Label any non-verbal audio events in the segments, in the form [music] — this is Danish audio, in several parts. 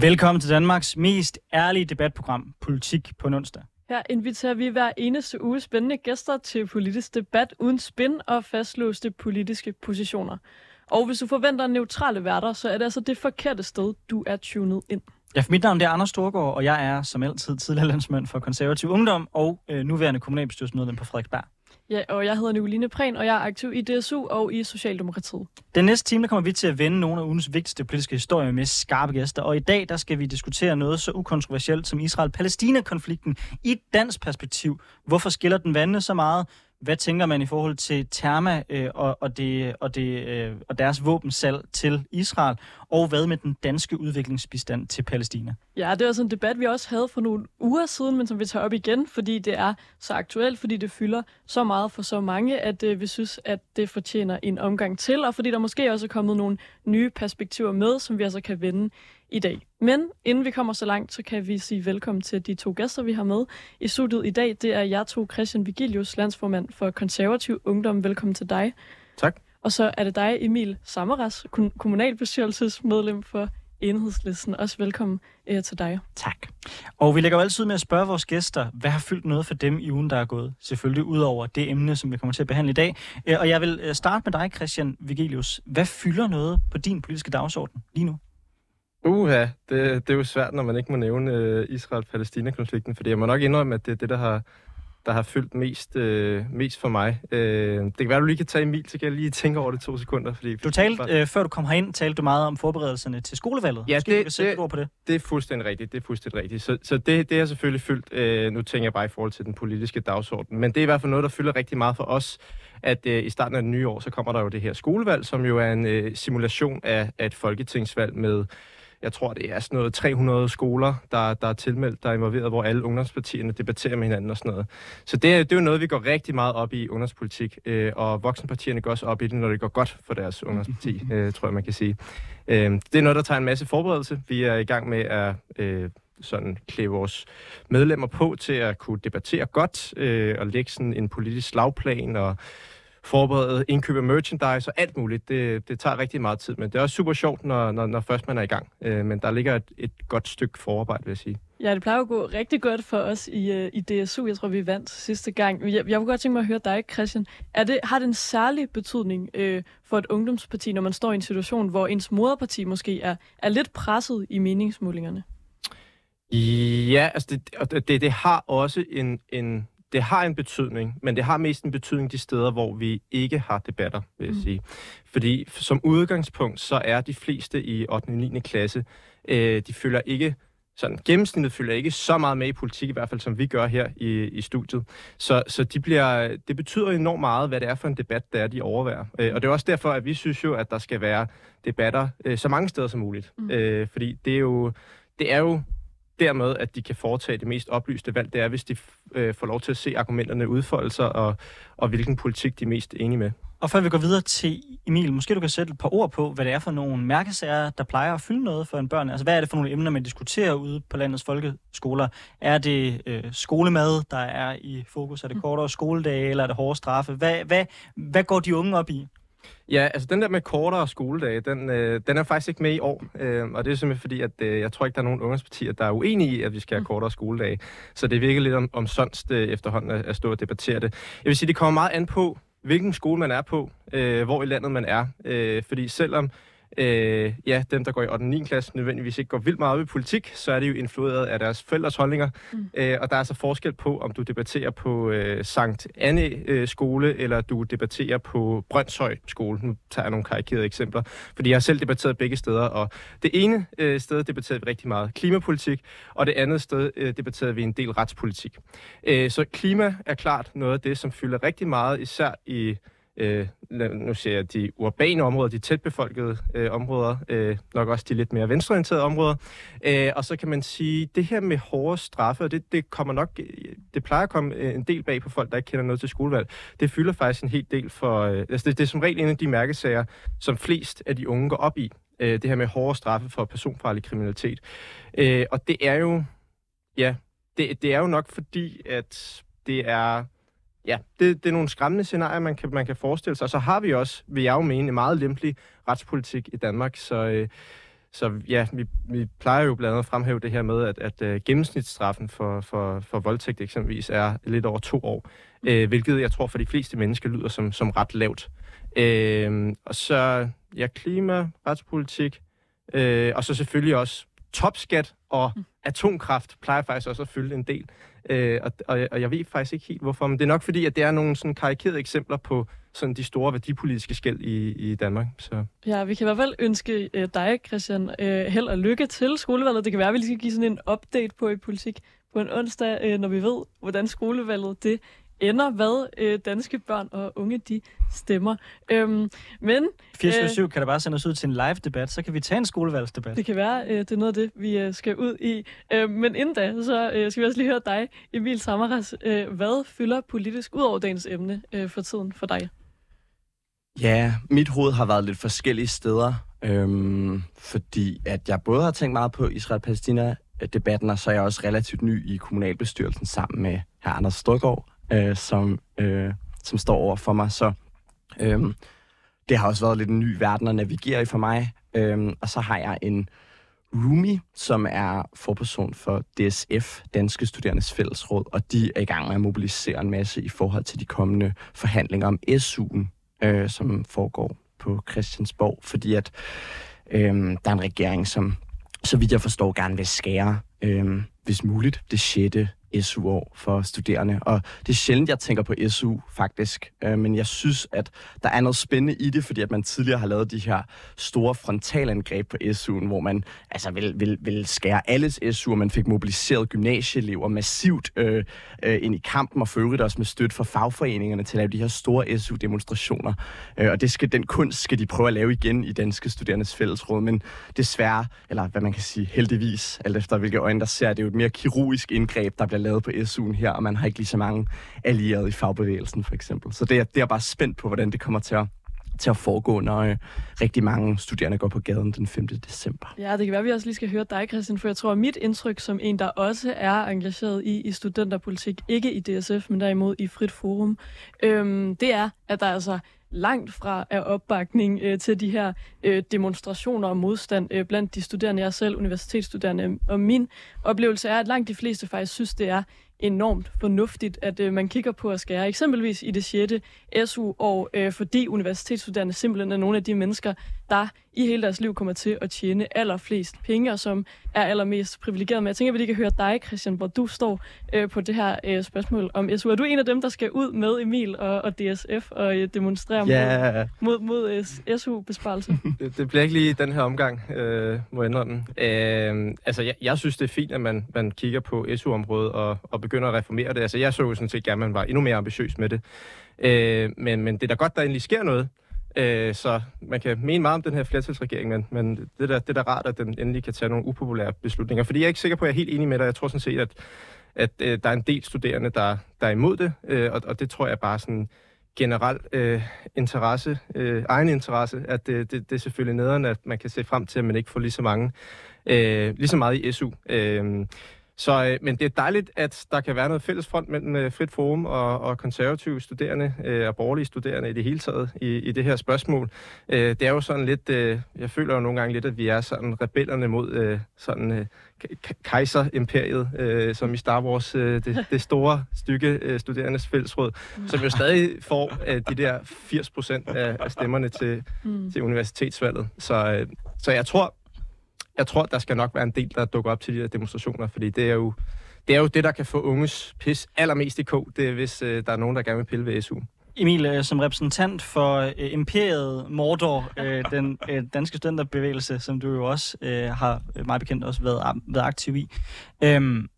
Velkommen til Danmarks mest ærlige debatprogram, Politik på onsdag. Her inviterer vi hver eneste uge spændende gæster til politisk debat uden spin og fastlåste politiske positioner. Og hvis du forventer neutrale værter, så er det altså det forkerte sted, du er tunet ind. Ja, for mit navn er Anders Storgård, og jeg er som altid tidligere landsmand for konservativ ungdom og øh, nuværende kommunalbestyrelsesmedlem på Frederiksberg. Ja, og jeg hedder Nicoline Prehn, og jeg er aktiv i DSU og i Socialdemokratiet. Den næste time der kommer vi til at vende nogle af ugens vigtigste politiske historier med skarpe gæster, og i dag der skal vi diskutere noget så ukontroversielt som Israel-Palæstina-konflikten i et dansk perspektiv. Hvorfor skiller den vandene så meget? Hvad tænker man i forhold til Therma øh, og, og, det, og, det, øh, og deres våbensalg til Israel? Og hvad med den danske udviklingsbistand til Palæstina? Ja, det var sådan en debat, vi også havde for nogle uger siden, men som vi tager op igen, fordi det er så aktuelt, fordi det fylder så meget for så mange, at øh, vi synes, at det fortjener en omgang til, og fordi der måske også er kommet nogle nye perspektiver med, som vi altså kan vende i dag. Men inden vi kommer så langt, så kan vi sige velkommen til de to gæster, vi har med i studiet i dag. Det er jeg to, Christian Vigilius, landsformand for Konservativ Ungdom. Velkommen til dig. Tak. Og så er det dig, Emil Sammeras, kommunalbestyrelsesmedlem for Enhedslisten. Også velkommen øh, til dig. Tak. Og vi lægger jo altid med at spørge vores gæster, hvad har fyldt noget for dem i ugen, der er gået? Selvfølgelig ud over det emne, som vi kommer til at behandle i dag. Øh, og jeg vil øh, starte med dig, Christian Vigelius. Hvad fylder noget på din politiske dagsorden lige nu? Uha, det, det er jo svært, når man ikke må nævne øh, Israel-Palæstina-konflikten, fordi jeg må nok indrømme, at det er det, der har, der har fyldt mest, øh, mest for mig. Øh, det kan være, du lige kan tage Emil, så kan jeg lige tænke over det to sekunder. Fordi, du talte, øh, før du kom herind, talte du meget om forberedelserne til skolevalget. Ja, Måske det, kan sætte det, ord på det. det er fuldstændig rigtigt. Det er fuldstændig rigtigt. Så, så det, det er selvfølgelig fyldt, øh, nu tænker jeg bare i forhold til den politiske dagsorden, men det er i hvert fald noget, der fylder rigtig meget for os, at øh, i starten af det nye år, så kommer der jo det her skolevalg, som jo er en øh, simulation af, af et folketingsvalg med jeg tror, det er sådan noget 300 skoler, der, der er tilmeldt, der er involveret, hvor alle ungdomspartierne debatterer med hinanden og sådan noget. Så det, er, det er jo noget, vi går rigtig meget op i ungdomspolitik, øh, og voksenpartierne går også op i det, når det går godt for deres ungdomsparti, øh, tror jeg, man kan sige. Øh, det er noget, der tager en masse forberedelse. Vi er i gang med at øh, sådan klæde vores medlemmer på til at kunne debattere godt, øh, og lægge sådan en politisk slagplan og forberede indkøb af merchandise og alt muligt. Det, det tager rigtig meget tid, men det er også super sjovt, når, når, når først man er i gang. Øh, men der ligger et, et godt stykke forarbejde, vil jeg sige. Ja, det plejer at gå rigtig godt for os i, uh, i DSU. Jeg tror, vi vandt sidste gang. Jeg, jeg kunne godt tænke mig at høre dig, Christian. Er det, har det en særlig betydning uh, for et ungdomsparti, når man står i en situation, hvor ens moderparti måske er, er lidt presset i meningsmålingerne? Ja, altså det, det, det har også en, en det har en betydning, men det har mest en betydning de steder, hvor vi ikke har debatter, vil jeg mm. sige. Fordi som udgangspunkt, så er de fleste i 8. og 9. klasse, øh, de følger ikke sådan gennemsnittet følger ikke så meget med i politik, i hvert fald som vi gør her i, i studiet. Så, så de bliver, det betyder enormt meget, hvad det er for en debat, der er, de overværer. Øh, og det er også derfor, at vi synes jo, at der skal være debatter øh, så mange steder som muligt. Mm. Øh, fordi det er jo, det er jo dermed, at de kan foretage det mest oplyste valg, det er, hvis de øh, får lov til at se argumenterne udfolde sig, og, og hvilken politik de er mest enige med. Og før vi går videre til Emil, måske du kan sætte et par ord på, hvad det er for nogle mærkesager, der plejer at fylde noget for en børn. Altså, hvad er det for nogle emner, man diskuterer ude på landets folkeskoler? Er det øh, skolemad, der er i fokus? Er det mm. kortere skoledage, eller er det hårde straffe? Hvad, hvad, hvad går de unge op i? Ja, altså den der med kortere skoledage, den, øh, den er faktisk ikke med i år. Øh, og det er simpelthen fordi, at øh, jeg tror ikke, der er nogen ungdomspartier, der er uenige i, at vi skal have mm. kortere skoledage. Så det virker lidt om, om sonst øh, efterhånden at, at stå og debattere det. Jeg vil sige, det kommer meget an på, hvilken skole man er på, øh, hvor i landet man er. Øh, fordi selvom øh, ja, dem, der går i 8. og 9. klasse, nødvendigvis ikke går vildt meget op i politik, så er det jo influeret af deres forældres holdninger. Mm. Øh, og der er altså forskel på, om du debatterer på øh, Sankt Anne øh, skole, eller du debatterer på Brøndshøj skole. Nu tager jeg nogle karikerede eksempler, fordi jeg har selv debatteret begge steder, og det ene øh, sted debatterede vi rigtig meget klimapolitik, og det andet sted øh, debatterede vi en del retspolitik. Øh, så klima er klart noget af det, som fylder rigtig meget, især i øh, nu ser jeg de urbane områder, de tætbefolkede øh, områder, øh, nok også de lidt mere venstreorienterede områder. Øh, og så kan man sige, det her med hårde straffe, og det, det kommer nok, øh, det plejer at komme øh, en del bag på folk, der ikke kender noget til skolevalg. Det fylder faktisk en hel del for, øh, altså det, det er som regel en af de mærkesager, som flest af de unge går op i. Øh, det her med hårde straffe for personfarlig kriminalitet. Øh, og det er jo, ja, det, det er jo nok fordi, at det er ja, det, det er nogle skræmmende scenarier, man kan, man kan forestille sig. Og så har vi også, vil jeg jo mene, en meget lempelig retspolitik i Danmark. Så, øh, så ja, vi, vi plejer jo blandt andet at fremhæve det her med, at, at uh, gennemsnitsstraffen for, for, for voldtægt eksempelvis er lidt over to år, øh, hvilket jeg tror for de fleste mennesker lyder som, som ret lavt. Øh, og så ja, klima, retspolitik, øh, og så selvfølgelig også topskat og mm. atomkraft plejer faktisk også at fylde en del. Uh, og, og, og jeg ved faktisk ikke helt hvorfor, men det er nok fordi, at det er nogle sådan karikerede eksempler på sådan de store værdipolitiske skæld i, i Danmark. Så. Ja, vi kan i hvert fald ønske øh, dig, Christian, øh, held og lykke til skolevalget. Det kan være, at vi lige skal give sådan en update på i politik på en onsdag, øh, når vi ved, hvordan skolevalget det ender, hvad øh, danske børn og unge de stemmer. Øhm, men 24-7 øh, kan der bare sende os ud til en live debat, så kan vi tage en skolevalgsdebat. Det kan være, øh, det er noget af det, vi øh, skal ud i. Øh, men inden da, så øh, skal vi også lige høre dig, Emil Samaras. Øh, hvad fylder politisk ud over dagens emne øh, for tiden for dig? Ja, mit hoved har været lidt forskellige steder, øhm, fordi at jeg både har tænkt meget på Israel-Palæstina-debatten, og så er jeg også relativt ny i kommunalbestyrelsen sammen med hr. Anders Støjgaard, øh, som, øh, som står over for mig. Så øh, det har også været lidt en ny verden at navigere i for mig. Øh, og så har jeg en Rumi, som er forperson for DSF, Danske Studerendes Fællesråd, og de er i gang med at mobilisere en masse i forhold til de kommende forhandlinger om SU'en øh, som foregår på Christiansborg, fordi at øh, der er en regering, som, så vidt jeg forstår, gerne vil skære, øh, hvis muligt, det sjette SU-år for studerende. Og det er sjældent, jeg tænker på SU, faktisk. Øh, men jeg synes, at der er noget spændende i det, fordi at man tidligere har lavet de her store frontalangreb på SU'en, hvor man altså vil, vil, vil skære alles SU, og man fik mobiliseret gymnasieelever massivt øh, øh, ind i kampen, og for øvrigt også med støtte fra fagforeningerne til at lave de her store SU-demonstrationer. Øh, og det skal, den kunst skal de prøve at lave igen i Danske Studerendes Fællesråd, men desværre, eller hvad man kan sige heldigvis, alt efter hvilke øjne der ser, det er jo et mere kirurgisk indgreb, der bliver lavet på SU'en her, og man har ikke lige så mange allierede i fagbevægelsen for eksempel. Så det er, det er bare spændt på, hvordan det kommer til at til at foregå, når øh, rigtig mange studerende går på gaden den 5. december. Ja, det kan være, at vi også lige skal høre dig, Christian, for jeg tror, at mit indtryk som en, der også er engageret i, i studenterpolitik, ikke i DSF, men derimod i Frit Forum, øhm, det er, at der altså langt fra er opbakning øh, til de her øh, demonstrationer og modstand øh, blandt de studerende. Jeg er selv universitetsstuderende, og min oplevelse er, at langt de fleste faktisk synes, det er enormt fornuftigt, at øh, man kigger på at skære eksempelvis i det 6. SU, og øh, fordi universitetsstuderende simpelthen er nogle af de mennesker, der i hele deres liv kommer til at tjene allerflest penge, og som er allermest privilegeret. Men jeg tænker, at vi lige kan høre dig, Christian, hvor du står øh, på det her øh, spørgsmål om SU. Er du en af dem, der skal ud med Emil og, og DSF og øh, demonstrere yeah. mod, mod, mod øh, SU-besparelser? [laughs] det, det bliver ikke lige den her omgang, øh, må jeg indrømme. Øh, altså, jeg, jeg synes, det er fint, at man, man kigger på SU-området og, og begynder at reformere det. Altså, jeg så jo sådan set gerne, at man var endnu mere ambitiøs med det. Øh, men, men det er da godt, der endelig sker noget. Øh, så man kan mene meget om den her flertalsregering, men, men det, er da, det er da rart, at den endelig kan tage nogle upopulære beslutninger. Fordi jeg er ikke sikker på, at jeg er helt enig med dig. Jeg tror sådan set, at, at øh, der er en del studerende, der, der er imod det, øh, og, og det tror jeg bare sådan generel øh, interesse, øh, egen interesse, at det, det, det er selvfølgelig nederen, at man kan se frem til, at man ikke får lige så mange, øh, lige så meget i SU. Øh, så, øh, men det er dejligt, at der kan være noget fælles front mellem øh, Frit Forum og, og konservative studerende øh, og borgerlige studerende i det hele taget i, i det her spørgsmål. Øh, det er jo sådan lidt, øh, jeg føler jo nogle gange lidt, at vi er sådan rebellerne mod øh, sådan øh, kejserimperiet, øh, som i Star Wars, øh, det, [laughs] det store stykke øh, studerendes fællesråd, som jo stadig får øh, de der 80 procent af, af stemmerne til, mm. til universitetsvalget. Så, øh, så jeg tror, jeg tror, der skal nok være en del, der dukker op til de der demonstrationer, fordi det er jo det, er jo det der kan få unges pis allermest i kog, det er, hvis øh, der er nogen, der gerne vil pille ved SU. Emil, øh, som repræsentant for øh, imperiet Mordor, øh, den øh, danske studenterbevægelse, som du jo også øh, har øh, meget bekendt også været, været aktiv i. Øhm,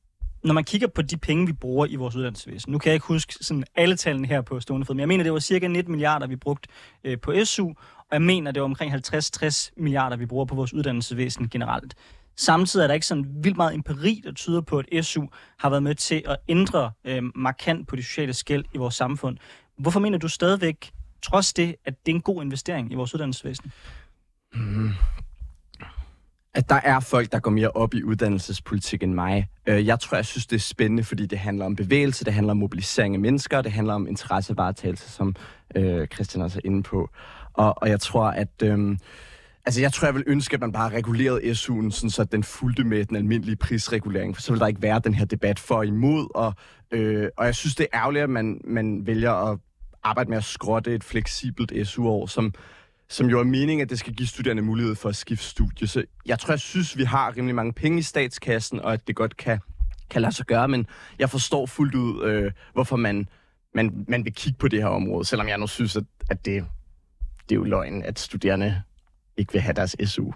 når man kigger på de penge, vi bruger i vores uddannelsesvæsen, nu kan jeg ikke huske sådan alle tallene her på stående fod, men jeg mener, det var cirka 19 milliarder, vi brugte øh, på SU, og jeg mener, det er omkring 50-60 milliarder, vi bruger på vores uddannelsesvæsen generelt. Samtidig er der ikke sådan vildt meget empiri, der tyder på, at SU har været med til at ændre øh, markant på de sociale skæld i vores samfund. Hvorfor mener du stadigvæk, trods det, at det er en god investering i vores uddannelsesvæsen? Mm. At der er folk, der går mere op i uddannelsespolitik end mig. Øh, jeg tror, jeg synes, det er spændende, fordi det handler om bevægelse, det handler om mobilisering af mennesker, det handler om interessevaretagelse, som øh, Christian også er inde på. Og, og jeg tror, at... Øhm, Altså, jeg tror, jeg vil ønske, at man bare regulerede SU'en, sådan så den fulgte med den almindelige prisregulering, for så vil der ikke være den her debat for og imod, og, øh, og jeg synes, det er ærgerligt, at man, man vælger at arbejde med at skrotte et fleksibelt SU-år, som, som jo er meningen, at det skal give studerende mulighed for at skifte studie. Så jeg tror, jeg synes, vi har rimelig mange penge i statskassen, og at det godt kan, kan lade sig gøre, men jeg forstår fuldt ud, øh, hvorfor man, man, man vil kigge på det her område, selvom jeg nu synes, at, at det, det er jo løgn, at studerende ikke vil have deres SU.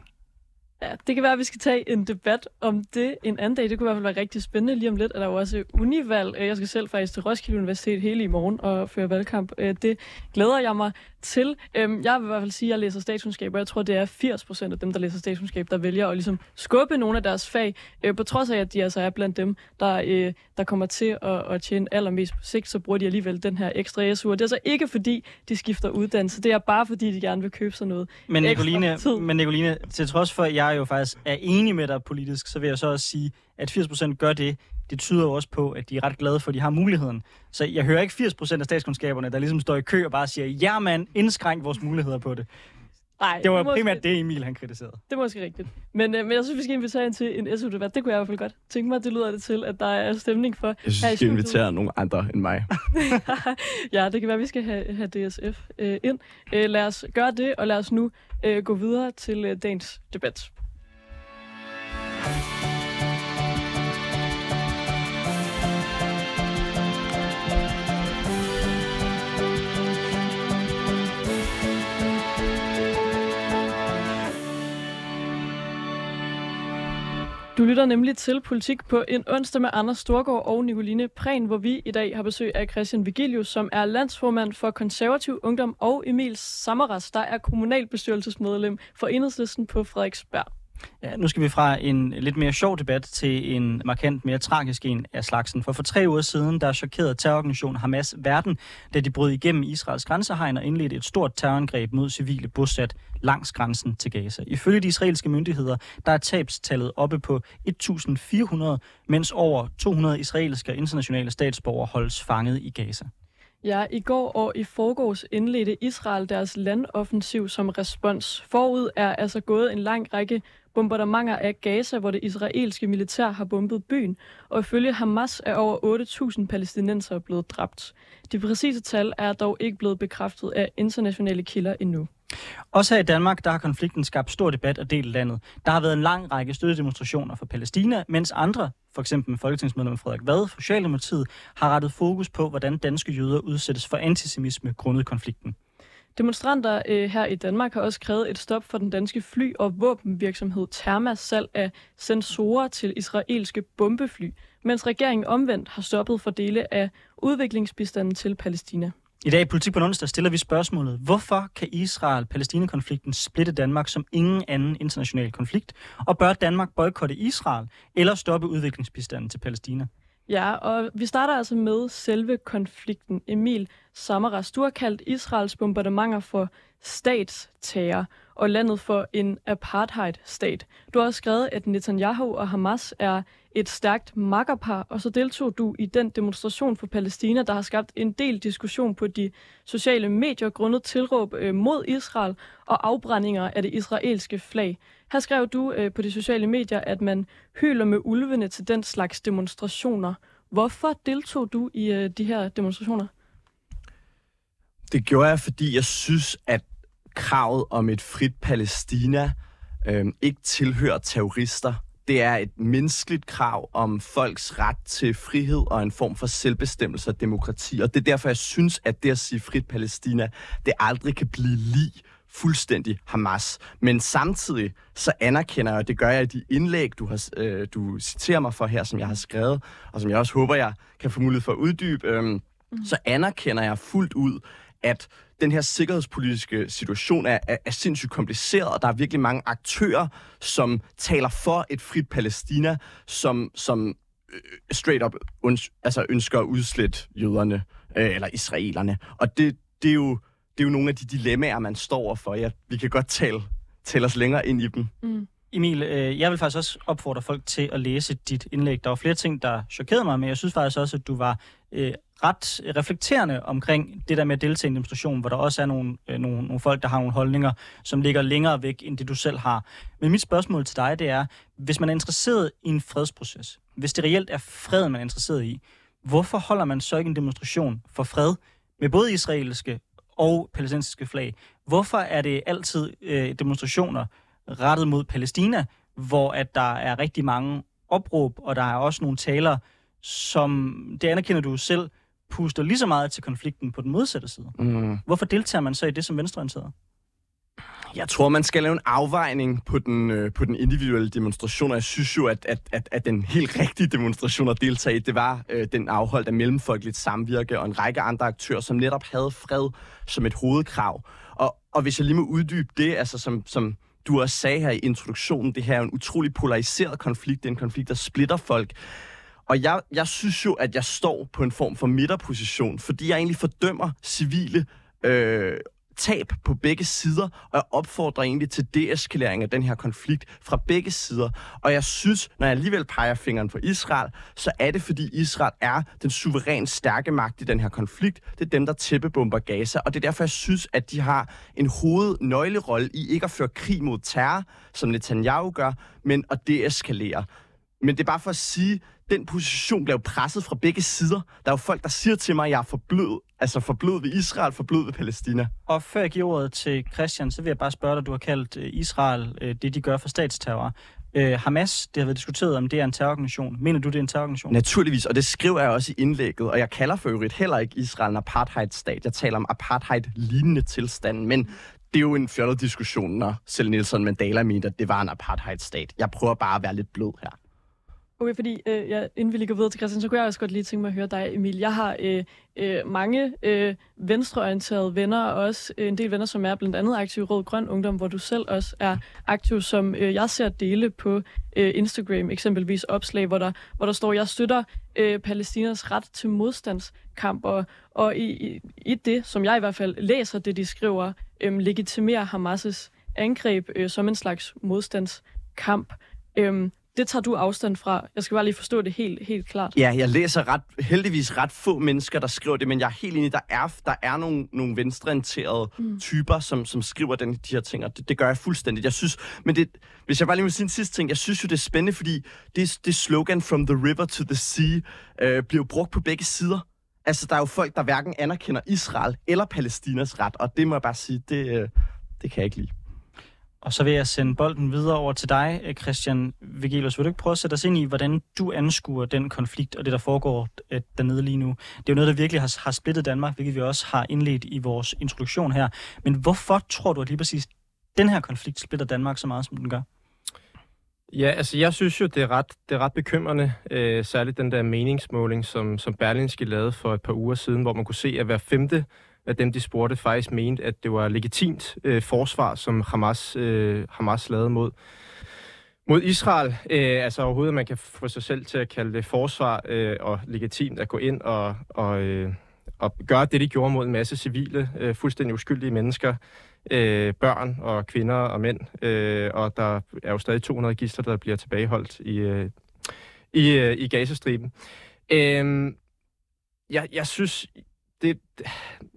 Ja, det kan være, at vi skal tage en debat om det en anden dag. Det kunne i hvert fald være rigtig spændende. Lige om lidt at der jo også univalg. Jeg skal selv faktisk til Roskilde Universitet hele i morgen og føre valgkamp. Øh, det glæder jeg mig til. Øhm, jeg vil i hvert fald sige, at jeg læser statskundskab, og jeg tror, det er 80 procent af dem, der læser statskundskab, der vælger at ligesom skubbe nogle af deres fag, øh, på trods af, at de altså er blandt dem, der, øh, der kommer til at, at tjene allermest på sigt, så bruger de alligevel den her ekstra SU. Og det er altså ikke fordi, de skifter uddannelse. Det er bare fordi, de gerne vil købe sig noget Men Nicoline, tid. men Nicoline, til trods for, at jeg jo faktisk er enig med dig politisk, så vil jeg så også sige, at 80% gør det. Det tyder jo også på, at de er ret glade for, at de har muligheden. Så jeg hører ikke 80% af statskundskaberne, der ligesom står i kø og bare siger, ja mand, indskrænk vores muligheder på det. Nej, Det var måske- primært det, Emil han kritiserede. Det er måske rigtigt. Men, øh, men jeg synes, vi skal invitere ind til en SU-debat. Det kunne jeg i hvert fald godt tænke mig. Det lyder det til, at der er stemning for. Jeg synes, vi skal invitere nogle andre end mig. [laughs] ja, det kan være, at vi skal have, have DSF øh, ind. Øh, lad os gøre det, og lad os nu øh, gå videre til øh, dagens debat. Du lytter nemlig til Politik på en onsdag med Anders Storgård og Nicoline Prehn, hvor vi i dag har besøg af Christian Vigilius, som er landsformand for konservativ ungdom, og Emil Samaras, der er kommunalbestyrelsesmedlem for Enhedslisten på Frederiksberg. Ja, nu skal vi fra en lidt mere sjov debat til en markant mere tragisk en af slagsen. For for tre uger siden, der chokerede terrororganisationen Hamas verden, da de brød igennem Israels grænsehegn og indledte et stort terrorangreb mod civile bosat langs grænsen til Gaza. Ifølge de israelske myndigheder, der er tabstallet oppe på 1.400, mens over 200 israelske og internationale statsborgere holdes fanget i Gaza. Ja, i går og i forgårs indledte Israel deres landoffensiv som respons. Forud er altså gået en lang række bombardementer af Gaza, hvor det israelske militær har bombet byen, og ifølge Hamas er over 8.000 palæstinenser blevet dræbt. De præcise tal er dog ikke blevet bekræftet af internationale kilder endnu. Også her i Danmark, der har konflikten skabt stor debat og delt landet. Der har været en lang række støttedemonstrationer for Palæstina, mens andre, for eksempel folketingsmedlem Frederik Vad fra Socialdemokratiet, har rettet fokus på, hvordan danske jøder udsættes for antisemitisme grundet konflikten. Demonstranter øh, her i Danmark har også krævet et stop for den danske fly- og våbenvirksomhed Thermas salg af sensorer til israelske bombefly, mens regeringen omvendt har stoppet for dele af udviklingsbistanden til Palæstina. I dag i Politik på onsdag stiller vi spørgsmålet, hvorfor kan Israel-Palæstina-konflikten splitte Danmark som ingen anden international konflikt, og bør Danmark boykotte Israel eller stoppe udviklingsbistanden til Palæstina? Ja, og vi starter altså med selve konflikten. Emil Samaras, du har kaldt Israels bombardementer for statstager og landet for en apartheid-stat. Du har også skrevet, at Netanyahu og Hamas er et stærkt makkerpar, og så deltog du i den demonstration for Palæstina, der har skabt en del diskussion på de sociale medier grundet tilråb øh, mod Israel og afbrændinger af det israelske flag. Her skrev du øh, på de sociale medier, at man hyler med ulvene til den slags demonstrationer. Hvorfor deltog du i øh, de her demonstrationer? Det gjorde jeg, fordi jeg synes, at kravet om et frit Palæstina øh, ikke tilhører terrorister. Det er et menneskeligt krav om folks ret til frihed og en form for selvbestemmelse og demokrati. Og det er derfor, jeg synes, at det at sige frit Palæstina, det aldrig kan blive lige fuldstændig Hamas. Men samtidig så anerkender jeg, og det gør jeg i de indlæg, du, har, øh, du citerer mig for her, som jeg har skrevet, og som jeg også håber, jeg kan få mulighed for at uddybe, øh, mm. så anerkender jeg fuldt ud, at den her sikkerhedspolitiske situation er, er, er sindssygt kompliceret, og der er virkelig mange aktører, som taler for et frit Palæstina, som, som øh, straight up uns, altså ønsker at udslette jøderne, øh, eller israelerne. Og det, det, er jo, det er jo nogle af de dilemmaer, man står overfor. Ja, vi kan godt tale, tale os længere ind i dem. Mm. Emil, øh, jeg vil faktisk også opfordre folk til at læse dit indlæg. Der var flere ting, der chokerede mig, men jeg synes faktisk også, at du var øh, ret reflekterende omkring det der med at deltage i en demonstration, hvor der også er nogle, øh, nogle, nogle folk, der har nogle holdninger, som ligger længere væk, end det du selv har. Men mit spørgsmål til dig, det er, hvis man er interesseret i en fredsproces, hvis det reelt er fred, man er interesseret i, hvorfor holder man så ikke en demonstration for fred med både israelske og palæstinensiske flag? Hvorfor er det altid øh, demonstrationer rettet mod Palæstina, hvor at der er rigtig mange opråb, og der er også nogle taler, som, det anerkender du selv, puster lige så meget til konflikten på den modsatte side. Mm. Hvorfor deltager man så i det som venstreorienteret? Jeg tror, man skal lave en afvejning på den, øh, på den individuelle demonstration, og jeg synes jo, at, at, at, at den helt rigtige demonstration at deltage i, det var øh, den afholdt af Mellemfolkeligt Samvirke og en række andre aktører, som netop havde fred som et hovedkrav. Og, og hvis jeg lige må uddybe det, altså som, som du også sagde her i introduktionen, det her er en utrolig polariseret konflikt, det er en konflikt, der splitter folk. Og jeg, jeg synes jo, at jeg står på en form for midterposition, fordi jeg egentlig fordømmer civile øh, tab på begge sider, og jeg opfordrer egentlig til deeskalering af den her konflikt fra begge sider. Og jeg synes, når jeg alligevel peger fingeren på Israel, så er det, fordi Israel er den suverænt stærke magt i den her konflikt. Det er dem, der tæppebomber Gaza, og det er derfor, jeg synes, at de har en hovednøglerolle i ikke at føre krig mod terror, som Netanyahu gør, men at deeskalere. Men det er bare for at sige, den position bliver presset fra begge sider. Der er jo folk, der siger til mig, at jeg er for blød, altså for blød ved Israel, for blød ved Palæstina. Og før jeg giver ordet til Christian, så vil jeg bare spørge dig, du har kaldt øh, Israel øh, det, de gør for statsterror. Øh, Hamas, det har været diskuteret, om det er en terrororganisation. Mener du, det er en terrororganisation? Naturligvis, og det skriver jeg også i indlægget, og jeg kalder for øvrigt heller ikke Israel en apartheid-stat. Jeg taler om apartheid-lignende tilstand, men det er jo en fjollet diskussion, når selv Nelson Mandela mente, at det var en apartheid-stat. Jeg prøver bare at være lidt blød her. Okay, fordi øh, ja, inden vi lige går videre til Christian, så kunne jeg også godt lige tænke mig at høre dig, Emil. Jeg har øh, øh, mange øh, venstreorienterede venner, og også øh, en del venner, som er blandt andet aktiv Rød Grøn Ungdom, hvor du selv også er aktiv, som øh, jeg ser dele på øh, Instagram, eksempelvis opslag, hvor der, hvor der står, jeg støtter øh, Palæstinas ret til modstandskamp, og, og i, i, i det, som jeg i hvert fald læser det, de skriver, øh, legitimerer Hamas' angreb øh, som en slags modstandskamp. Øh, det tager du afstand fra. Jeg skal bare lige forstå det helt, helt klart. Ja, jeg læser ret, heldigvis ret få mennesker, der skriver det, men jeg er helt enig, der er, der er nogle, nogle venstreorienterede mm. typer, som, som skriver den, de her ting, og det, det gør jeg fuldstændigt. Jeg synes, men det, hvis jeg bare lige må sige en sidste ting, jeg synes jo, det er spændende, fordi det, det slogan From the river to the sea øh, bliver brugt på begge sider. Altså, der er jo folk, der hverken anerkender Israel eller Palæstinas ret, og det må jeg bare sige, det, øh, det kan jeg ikke lide. Og så vil jeg sende bolden videre over til dig, øh, Christian Vigelius. Vil du ikke prøve at sætte os ind i, hvordan du anskuer den konflikt og det, der foregår øh, dernede lige nu? Det er jo noget, der virkelig har, har splittet Danmark, hvilket vi også har indledt i vores introduktion her. Men hvorfor tror du, at lige præcis den her konflikt splitter Danmark så meget, som den gør? Ja, altså jeg synes jo, det er ret, det er ret bekymrende, øh, særligt den der meningsmåling, som, som Berlinske lavede for et par uger siden, hvor man kunne se, at hver femte at dem, de spurgte, faktisk mente, at det var legitimt øh, forsvar, som Hamas, øh, Hamas lavede mod, mod Israel. Øh, altså overhovedet, man kan få sig selv til at kalde det forsvar øh, og legitimt at gå ind og, og, øh, og gøre det, de gjorde mod en masse civile, øh, fuldstændig uskyldige mennesker, øh, børn og kvinder og mænd. Øh, og der er jo stadig 200 gister, der bliver tilbageholdt i, øh, i, øh, i Gazastriben. Øh, jeg, jeg synes,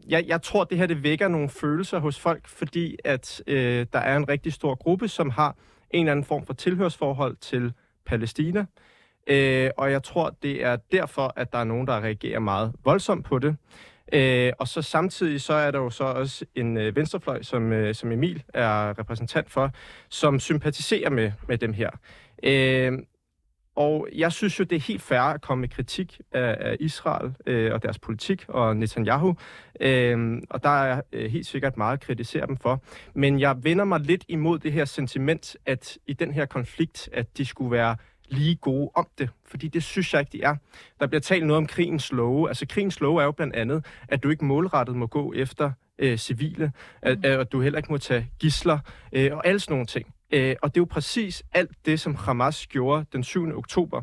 jeg, jeg tror, det her det vækker nogle følelser hos folk, fordi at øh, der er en rigtig stor gruppe, som har en eller anden form for tilhørsforhold til Palæstina. Øh, og jeg tror, det er derfor, at der er nogen, der reagerer meget voldsomt på det. Øh, og så samtidig så er der jo så også en øh, venstrefløj, som, øh, som Emil er repræsentant for, som sympatiserer med, med dem her. Øh, og jeg synes jo, det er helt fair at komme med kritik af, af Israel øh, og deres politik og Netanyahu. Øh, og der er øh, helt sikkert meget at kritisere dem for. Men jeg vender mig lidt imod det her sentiment, at i den her konflikt, at de skulle være lige gode om det, fordi det synes jeg ikke, de er. Der bliver talt noget om krigens love. Altså krigens love er jo blandt andet, at du ikke målrettet må gå efter øh, civile, at, mm. at du heller ikke må tage gisler øh, og alle sådan nogle ting. Øh, og det er jo præcis alt det, som Hamas gjorde den 7. oktober.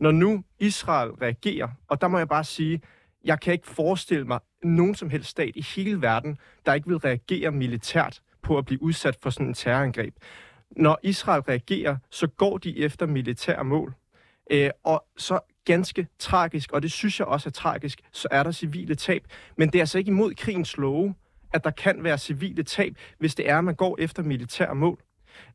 Når nu Israel reagerer, og der må jeg bare sige, jeg kan ikke forestille mig nogen som helst stat i hele verden, der ikke vil reagere militært på at blive udsat for sådan en terrorangreb. Når Israel reagerer, så går de efter militære mål. Øh, og så ganske tragisk, og det synes jeg også er tragisk, så er der civile tab. Men det er altså ikke imod krigens love, at der kan være civile tab, hvis det er, at man går efter militære mål.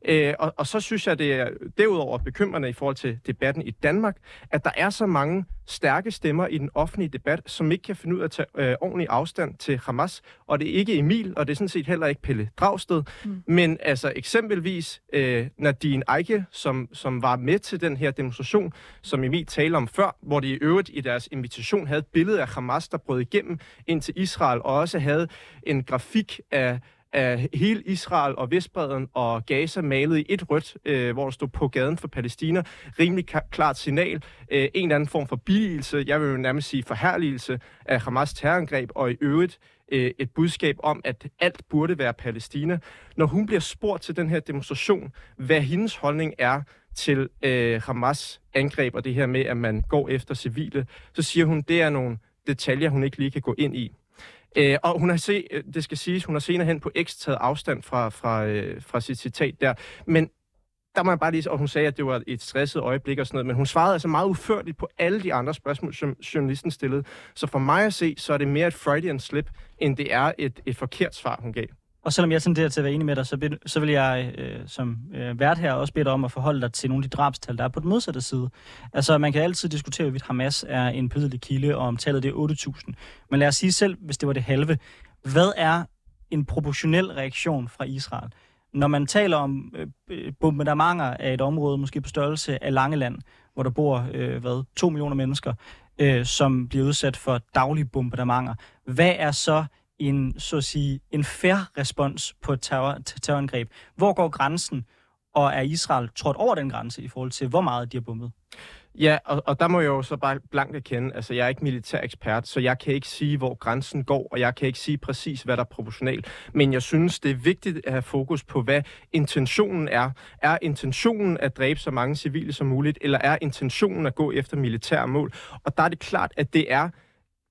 Øh, og, og så synes jeg, det er derudover bekymrende i forhold til debatten i Danmark, at der er så mange stærke stemmer i den offentlige debat, som ikke kan finde ud af at tage øh, ordentlig afstand til Hamas. Og det er ikke Emil, og det er sådan set heller ikke Pelle Dragsted. Mm. Men altså eksempelvis øh, Nadine Eike, som, som var med til den her demonstration, som Emil talte om før, hvor de i øvrigt i deres invitation havde et billede af Hamas, der brød igennem ind til Israel, og også havde en grafik af af hele Israel og Vestbreden og Gaza malet i et rødt, øh, hvor der stod på gaden for Palæstina. Rimelig klart signal. Øh, en eller anden form for billigelse, jeg vil jo nærmest sige forherligelse af Hamas terrorangreb, og i øvrigt øh, et budskab om, at alt burde være Palæstina. Når hun bliver spurgt til den her demonstration, hvad hendes holdning er til øh, Hamas angreb og det her med, at man går efter civile, så siger hun, det er nogle detaljer, hun ikke lige kan gå ind i. Øh, og hun har se, øh, det skal siges, hun har senere hen på X taget afstand fra, fra, øh, fra sit citat der. Men der må jeg bare lige, og hun sagde, at det var et stresset øjeblik og sådan noget, men hun svarede altså meget uførligt på alle de andre spørgsmål, som journalisten stillede. Så for mig at se, så er det mere et Freudian slip, end det er et, et forkert svar, hun gav. Og selvom jeg tenderer til at være enig med dig, så, så vil jeg øh, som øh, vært her også bede dig om at forholde dig til nogle af de drabstal, der er på den modsatte side. Altså, man kan altid diskutere, hvorvidt Hamas er en pødelig kilde, og om tallet det er 8.000. Men lad os sige selv, hvis det var det halve. Hvad er en proportionel reaktion fra Israel? Når man taler om øh, øh bombardementer af et område, måske på størrelse af Langeland, hvor der bor øh, hvad, 2 millioner mennesker, øh, som bliver udsat for daglige bombardementer, hvad er så en, så at sige, en fair respons på et terror, terrorangreb. Hvor går grænsen, og er Israel trådt over den grænse i forhold til, hvor meget de har bombet? Ja, og, og der må jeg jo så bare blankt erkende, altså jeg er ikke militær ekspert, så jeg kan ikke sige, hvor grænsen går, og jeg kan ikke sige præcis, hvad der er proportionalt. Men jeg synes, det er vigtigt at have fokus på, hvad intentionen er. Er intentionen at dræbe så mange civile som muligt, eller er intentionen at gå efter militære mål? Og der er det klart, at det er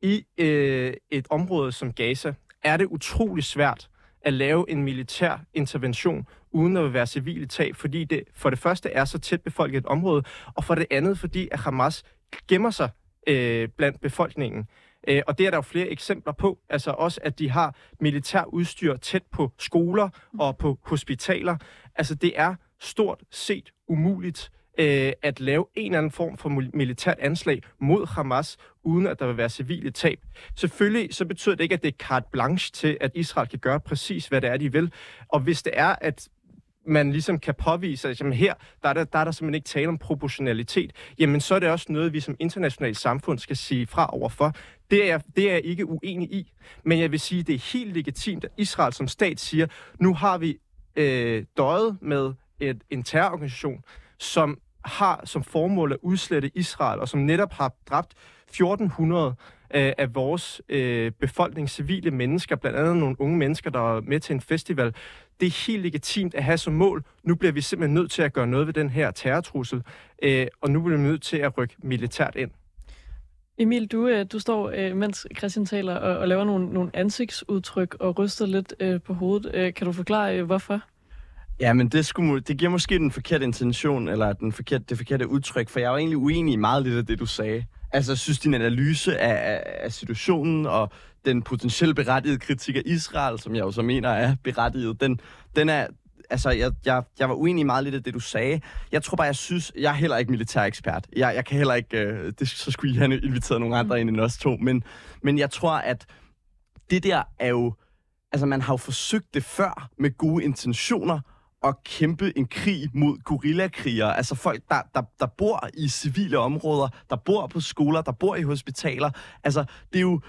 i øh, et område som Gaza er det utrolig svært at lave en militær intervention uden at være civile tab, fordi det for det første er så tæt befolket et område, og for det andet fordi, at Hamas gemmer sig øh, blandt befolkningen. Øh, og det er der jo flere eksempler på, altså også, at de har militær udstyr tæt på skoler og på hospitaler. Altså det er stort set umuligt øh, at lave en eller anden form for militært anslag mod Hamas, uden at der vil være civile tab. Selvfølgelig så betyder det ikke, at det er carte blanche til, at Israel kan gøre præcis, hvad det er, de vil. Og hvis det er, at man ligesom kan påvise, at jamen her, der er der, der er der simpelthen ikke tale om proportionalitet, jamen så er det også noget, vi som internationalt samfund skal sige fra overfor. Det er, det er jeg ikke uenig i, men jeg vil sige, det er helt legitimt, at Israel som stat siger, nu har vi øh, døjet med et, en terrororganisation, som har som formål at udslette Israel, og som netop har dræbt 1400 øh, af vores øh, befolkning, civile mennesker, blandt andet nogle unge mennesker, der er med til en festival. Det er helt legitimt at have som mål, nu bliver vi simpelthen nødt til at gøre noget ved den her terrortrussel, øh, og nu bliver vi nødt til at rykke militært ind. Emil, du, øh, du står, øh, mens Christian taler, og, og laver nogle, nogle ansigtsudtryk og ryster lidt øh, på hovedet. Øh, kan du forklare, hvorfor? Ja, men det, skulle, det giver måske den forkerte intention, eller den forkerte, det forkerte udtryk, for jeg er jo egentlig uenig i meget lidt af det, du sagde. Altså, jeg synes, din analyse af, af, af situationen og den potentielt berettigede kritik af Israel, som jeg jo så mener er berettiget, den, den er, altså, jeg, jeg, jeg var uenig i meget lidt af det, du sagde. Jeg tror bare, jeg synes, jeg er heller ikke militær ekspert. Jeg, jeg kan heller ikke, øh, det, så skulle I have inviteret nogle andre ind end os to, men, men jeg tror, at det der er jo, altså man har jo forsøgt det før med gode intentioner, at kæmpe en krig mod gorillakrigere. Altså folk, der, der, der bor i civile områder, der bor på skoler, der bor i hospitaler. Altså, det er jo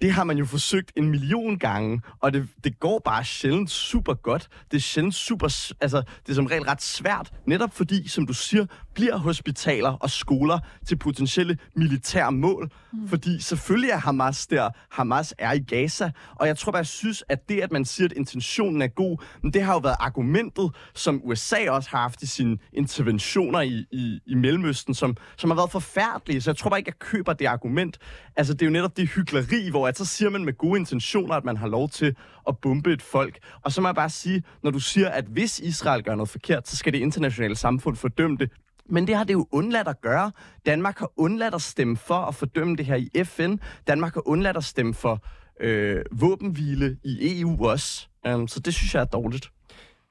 det har man jo forsøgt en million gange, og det, det går bare sjældent super godt. Det er sjældent super, altså det er som regel ret svært, netop fordi, som du siger, bliver hospitaler og skoler til potentielle militære mål. Mm. Fordi selvfølgelig er Hamas der, Hamas er i Gaza, og jeg tror bare, jeg synes, at det, at man siger, at intentionen er god, men det har jo været argumentet, som USA også har haft i sine interventioner i, i, i Mellemøsten, som, som har været forfærdelige. Så jeg tror bare ikke, jeg køber det argument. Altså det er jo netop det hyggeleri, hvor at så siger man med gode intentioner, at man har lov til at bombe et folk. Og så må jeg bare sige, når du siger, at hvis Israel gør noget forkert, så skal det internationale samfund fordømme det Men det har det jo undladt at gøre. Danmark har undladt at stemme for at fordømme det her i FN. Danmark har undladt at stemme for øh, våbenhvile i EU også. Um, så det synes jeg er dårligt.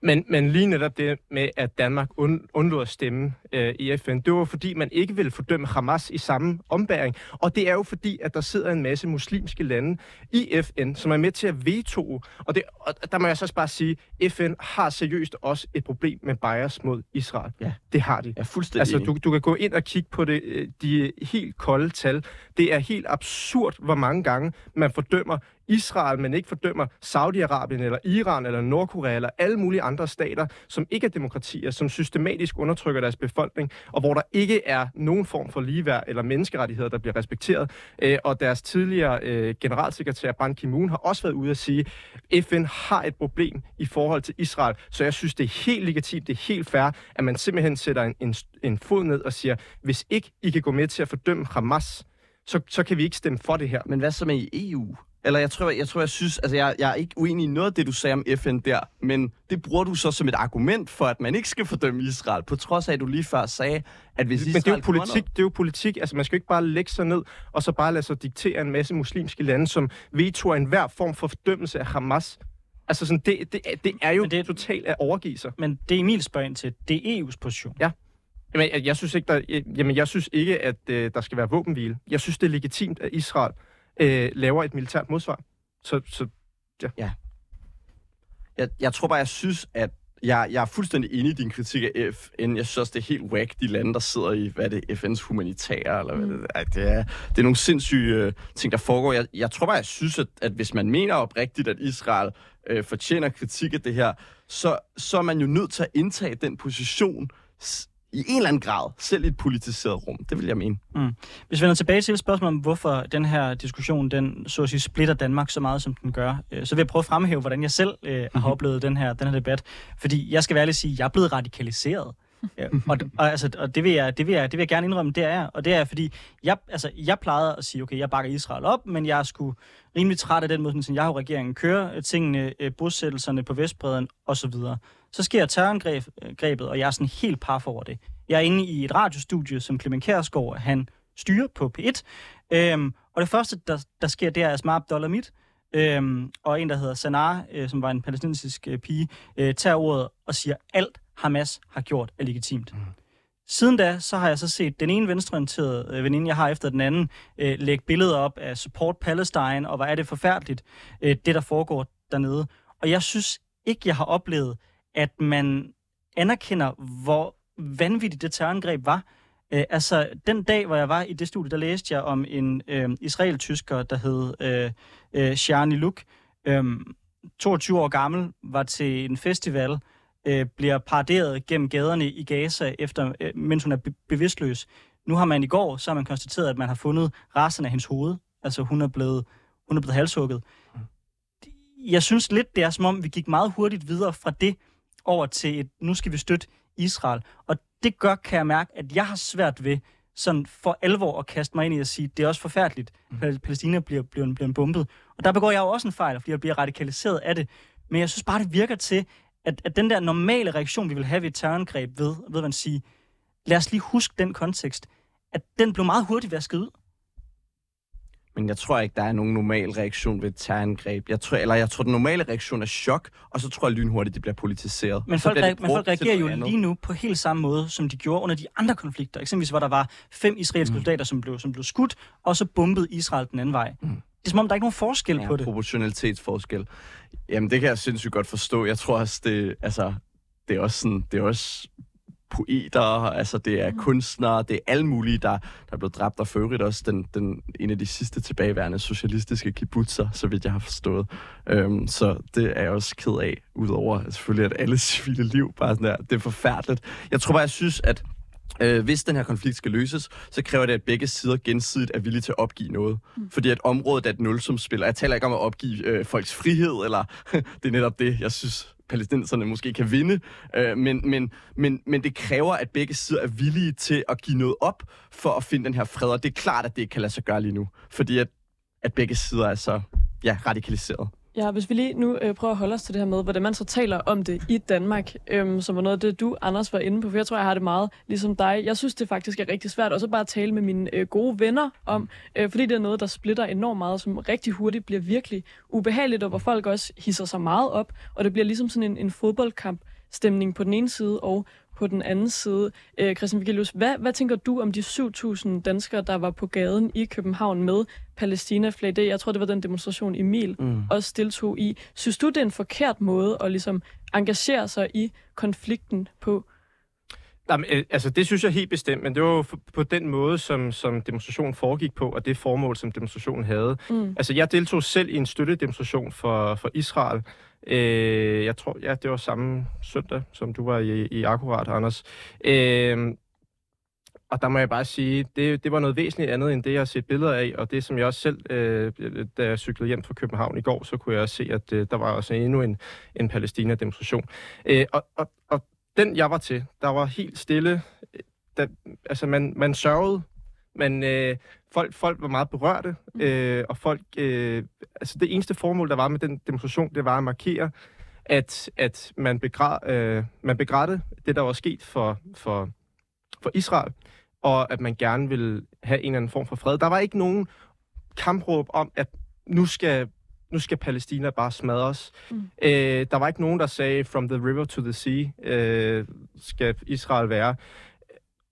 Men, men lige netop det med, at Danmark und, undlod at stemme øh, i FN, det var fordi, man ikke ville fordømme Hamas i samme ombæring. Og det er jo fordi, at der sidder en masse muslimske lande i FN, som er med til at veto. Og, det, og der må jeg så bare sige, FN har seriøst også et problem med bias mod Israel. Ja. Det har de. Er fuldstændig Altså, du, du kan gå ind og kigge på det, øh, de helt kolde tal. Det er helt absurd, hvor mange gange man fordømmer Israel, men ikke fordømmer Saudi-Arabien eller Iran eller Nordkorea eller alle mulige andre stater, som ikke er demokratier, som systematisk undertrykker deres befolkning, og hvor der ikke er nogen form for ligeværd eller menneskerettigheder, der bliver respekteret. Øh, og deres tidligere øh, generalsekretær Ban Ki-moon har også været ude at sige, at FN har et problem i forhold til Israel, så jeg synes, det er helt legitimt, det er helt fair, at man simpelthen sætter en, en, en fod ned og siger, hvis ikke I kan gå med til at fordømme Hamas, så, så kan vi ikke stemme for det her. Men hvad så med i EU? Eller jeg tror, jeg, tror, jeg synes, altså jeg, jeg er ikke uenig i noget af det, du sagde om FN der, men det bruger du så som et argument for, at man ikke skal fordømme Israel, på trods af, at du lige før sagde, at hvis Israel Men det er jo politik, det er jo politik. Altså, man skal jo ikke bare lægge sig ned, og så bare lade sig diktere en masse muslimske lande, som vetoer enhver form for fordømmelse af Hamas. Altså, sådan, det, det, det er jo Men det- det... totalt at overgive sig. Men det Emil spørger ind til, det er EU's position. Ja. Jamen, jeg, jeg synes ikke, der, jeg- jamen, jeg synes ikke, at øh, der skal være våbenhvile. Jeg synes, det er legitimt, at Israel øh, laver et militært modsvar. Så, så Jeg, jeg tror bare, jeg synes, at jeg, jeg er fuldstændig enig i din kritik af FN. Jeg synes også, det er helt whack, de lande, der sidder i, hvad er det, FN's humanitære, eller hvad det, er. det er. Det er nogle sindssyge øh, ting, der foregår. Jeg, jeg tror bare, jeg synes, at, at hvis man mener oprigtigt, at Israel øh, fortjener kritik af det her, så, så er man jo nødt til at indtage den position i en eller anden grad, selv i et politiseret rum. Det vil jeg mene. Hvis vi vender tilbage til spørgsmålet om, hvorfor den her diskussion, den så at sige, splitter Danmark så meget, som den gør, øh, så vil jeg prøve at fremhæve, hvordan jeg selv øh, har oplevet den her, den her debat. Fordi jeg skal være ærlig at sige, at jeg er blevet radikaliseret. Ja, [laughs] og, og, altså, og det, vil jeg, det, vil jeg, det vil jeg gerne indrømme, det er jeg. Og det er fordi, jeg, altså, jeg plejede at sige, okay, jeg bakker Israel op, men jeg er sgu rimelig træt af den måde, som jeg har regeringen kører øh, tingene, øh, bosættelserne på Vestbreden osv. Så sker terrorangrebet, og jeg er sådan helt par for over det. Jeg er inde i et radiostudie, som Clement Kjærsgaard, han styrer på P1. Øhm, og det første, der, der sker, det er Asma Abdulhamid, øhm, og en, der hedder Sanar, øh, som var en palæstinensisk øh, pige, øh, tager ordet og siger, alt Hamas har gjort er legitimt. Mm. Siden da, så har jeg så set den ene venstreorienterede øh, veninde, jeg har efter den anden, øh, lægge billeder op af Support Palestine, og hvor er det forfærdeligt, øh, det der foregår dernede. Og jeg synes ikke, jeg har oplevet, at man anerkender, hvor vanvittigt det terrorangreb var. Øh, altså, den dag, hvor jeg var i det studie, der læste jeg om en øh, israel-tysker, der hed øh, øh, Shani Luk, øh, 22 år gammel, var til en festival, øh, bliver paraderet gennem gaderne i Gaza, efter, øh, mens hun er be- bevidstløs. Nu har man i går, så har man konstateret, at man har fundet resten af hendes hoved. Altså, hun er blevet, hun er blevet halshugget. Jeg synes lidt, det er som om, vi gik meget hurtigt videre fra det over til et, nu skal vi støtte Israel. Og det gør, kan jeg mærke, at jeg har svært ved sådan for alvor at kaste mig ind i at sige, det er også forfærdeligt, at Palæstina bliver, bliver, bliver bombet. Og der begår jeg jo også en fejl, fordi jeg bliver radikaliseret af det. Men jeg synes bare, det virker til, at, at den der normale reaktion, vi vil have ved et terrorangreb ved, ved man sige, lad os lige huske den kontekst, at den blev meget hurtigt vasket ud. Men jeg tror ikke, der er nogen normal reaktion ved et terrorangreb. Jeg tror, eller jeg tror, den normale reaktion er chok, og så tror jeg lynhurtigt, det bliver politiseret. Men folk, reagerer, men folk reagerer jo andet. lige nu på helt samme måde, som de gjorde under de andre konflikter. Eksempelvis, hvor der var fem israelske mm. soldater, som blev, som blev skudt, og så bombede Israel den anden vej. Mm. Det er som om, der er ikke nogen forskel ja, på det. proportionalitetsforskel. Jamen, det kan jeg sindssygt godt forstå. Jeg tror også, det, altså, det er også sådan, det er også poeter, altså det er kunstnere, det er alle mulige, der, der er blevet dræbt, og for øvrigt også den, den, en af de sidste tilbageværende socialistiske kibbutzer, så vidt jeg har forstået. Øhm, så det er jeg også ked af, udover selvfølgelig, at alle [laughs] civile liv bare sådan der, det er forfærdeligt. Jeg tror bare, jeg synes, at Øh, hvis den her konflikt skal løses, så kræver det, at begge sider gensidigt er villige til at opgive noget. Mm. Fordi at området er et nulsumspil, og jeg taler ikke om at opgive øh, folks frihed, eller [laughs] det er netop det, jeg synes, palæstinenserne måske kan vinde. Øh, men, men, men, men det kræver, at begge sider er villige til at give noget op for at finde den her fred, og det er klart, at det ikke kan lade sig gøre lige nu. Fordi at, at begge sider er så ja, radikaliseret. Ja, hvis vi lige nu øh, prøver at holde os til det her med, hvordan man så taler om det i Danmark, øhm, som var noget af det, du, Anders, var inde på, for jeg tror, jeg har det meget ligesom dig. Jeg synes, det faktisk er rigtig svært også bare at tale med mine øh, gode venner om, øh, fordi det er noget, der splitter enormt meget, som rigtig hurtigt bliver virkelig ubehageligt, og hvor folk også hisser sig meget op, og det bliver ligesom sådan en, en fodboldkamp stemning på den ene side, og på den anden side. Øh, Christian Vigilius, hvad, hvad tænker du om de 7.000 danskere, der var på gaden i København med Palæstina-flag? Det, jeg tror, det var den demonstration, Emil mm. også deltog i. Synes du, det er en forkert måde at ligesom engagere sig i konflikten på? Jamen, øh, altså, det synes jeg helt bestemt, men det var jo på den måde, som, som demonstrationen foregik på, og det formål, som demonstrationen havde. Mm. Altså, jeg deltog selv i en støttedemonstration for, for Israel, Øh, jeg tror, ja, det var samme søndag, som du var i, i Akkurat, Anders. Øh, og der må jeg bare sige, det, det var noget væsentligt andet, end det, jeg har set billeder af, og det, som jeg også selv, øh, da jeg cyklede hjem fra København i går, så kunne jeg også se, at øh, der var også endnu en, en Palæstina-demonstration. Øh, og, og, og den, jeg var til, der var helt stille. Øh, der, altså, man, man sørgede, men øh, folk, folk var meget berørte, mm. øh, og folk, øh, altså det eneste formål, der var med den demonstration, det var at markere, at, at man, begræd, øh, man begrædte det, der var sket for, for, for Israel, og at man gerne ville have en eller anden form for fred. Der var ikke nogen kampråb om, at nu skal, nu skal Palæstina bare smadres. Mm. Øh, der var ikke nogen, der sagde, from the river to the sea, øh, skal Israel være.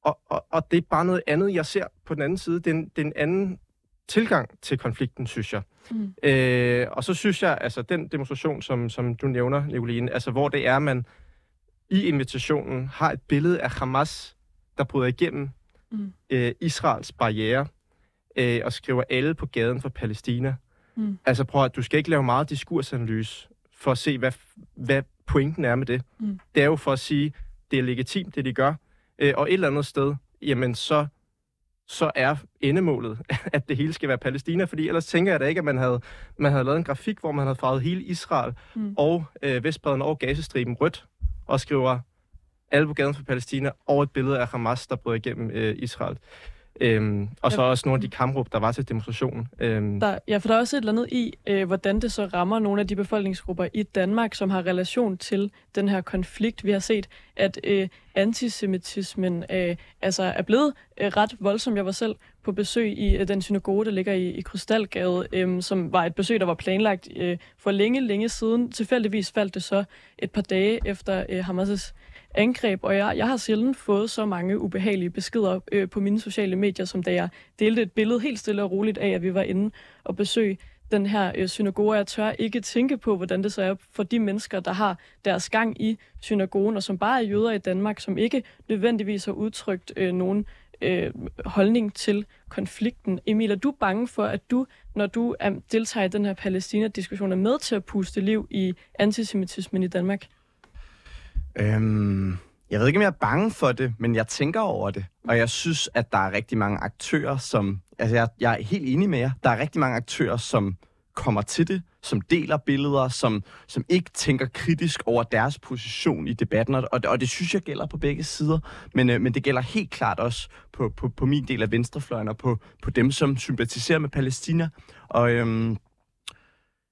Og, og, og det er bare noget andet, jeg ser på den anden side. Det er en, det er en anden tilgang til konflikten, synes jeg. Mm. Øh, og så synes jeg, altså den demonstration, som, som du nævner, Nicoline, altså hvor det er, man i invitationen har et billede af Hamas, der bryder igennem mm. øh, Israels barriere øh, og skriver alle på gaden for Palæstina. Mm. Altså prøv at, du skal ikke lave meget diskursanalyse for at se, hvad, hvad pointen er med det. Mm. Det er jo for at sige, det er legitimt, det de gør, øh, og et eller andet sted, jamen så, så er endemålet, [laughs] at det hele skal være Palæstina, fordi ellers tænker jeg da ikke, at man havde, man havde lavet en grafik, hvor man havde farvet hele Israel mm. og øh, Vestbreden og Gazastriben rødt, og skriver alle på gaden for Palæstina, og et billede af Hamas, der bryder igennem øh, Israel. Øhm, og så ja. også nogle af de kampråb, der var til demonstrationen. Øhm. Der, ja, for der er også et eller andet i, øh, hvordan det så rammer nogle af de befolkningsgrupper i Danmark, som har relation til den her konflikt. Vi har set, at øh, antisemitismen øh, altså er blevet øh, ret voldsom. Jeg var selv på besøg i øh, den synagoge, der ligger i, i Krystalgade, øh, som var et besøg, der var planlagt øh, for længe, længe siden. Tilfældigvis faldt det så et par dage efter øh, Hamas' angreb, og jeg, jeg har sjældent fået så mange ubehagelige beskeder øh, på mine sociale medier, som da jeg delte et billede helt stille og roligt af, at vi var inde og besøge den her øh, synagoge. Jeg tør ikke tænke på, hvordan det så er for de mennesker, der har deres gang i synagogen, og som bare er jøder i Danmark, som ikke nødvendigvis har udtrykt øh, nogen øh, holdning til konflikten. Emil, er du bange for, at du, når du er, deltager i den her Palæstina-diskussion, er med til at puste liv i antisemitismen i Danmark? Øhm, jeg ved ikke, om jeg er bange for det, men jeg tænker over det. Og jeg synes, at der er rigtig mange aktører, som... Altså, jeg, jeg er helt enig med jer. Der er rigtig mange aktører, som kommer til det, som deler billeder, som, som ikke tænker kritisk over deres position i debatten, og, og det synes jeg gælder på begge sider, men, øh, men det gælder helt klart også på, på, på min del af venstrefløjen, og på, på dem, som sympatiserer med Palæstina. Og øhm,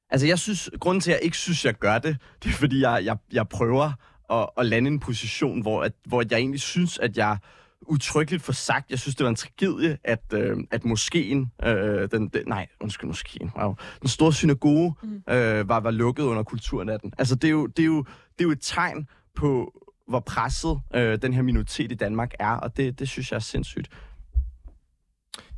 altså jeg synes, grunden til, at jeg ikke synes, jeg gør det, [laughs] det er, fordi jeg, jeg, jeg prøver at, at lande en position, hvor, at, hvor jeg egentlig synes, at jeg utryggeligt for sagt, jeg synes, det var en tragedie, at, øh, at moskeen, øh, den, den, nej, undskyld, moskeen, wow, den store synagoge mm. øh, var, var lukket under kulturnatten. Altså, det er jo, det er jo, det er jo et tegn på, hvor presset øh, den her minoritet i Danmark er, og det, det synes jeg er sindssygt.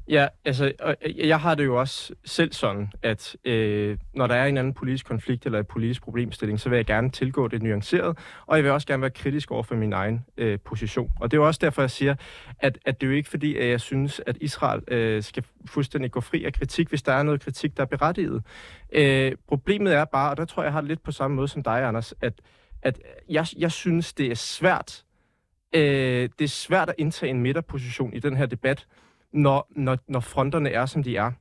Ja, altså, jeg har det jo også selv sådan, at øh, når der er en anden politisk konflikt eller et politisk problemstilling, så vil jeg gerne tilgå det nuanceret, og jeg vil også gerne være kritisk over for min egen øh, position. Og det er jo også derfor, jeg siger, at, at det er jo ikke fordi, at jeg synes, at Israel øh, skal fuldstændig gå fri af kritik, hvis der er noget kritik, der er berettiget. Øh, problemet er bare, og der tror jeg, jeg har det lidt på samme måde som dig, Anders, at, at jeg, jeg synes, det er svært, øh, det er svært at indtage en midterposition i den her debat, når, når, når fronterne er, som de er.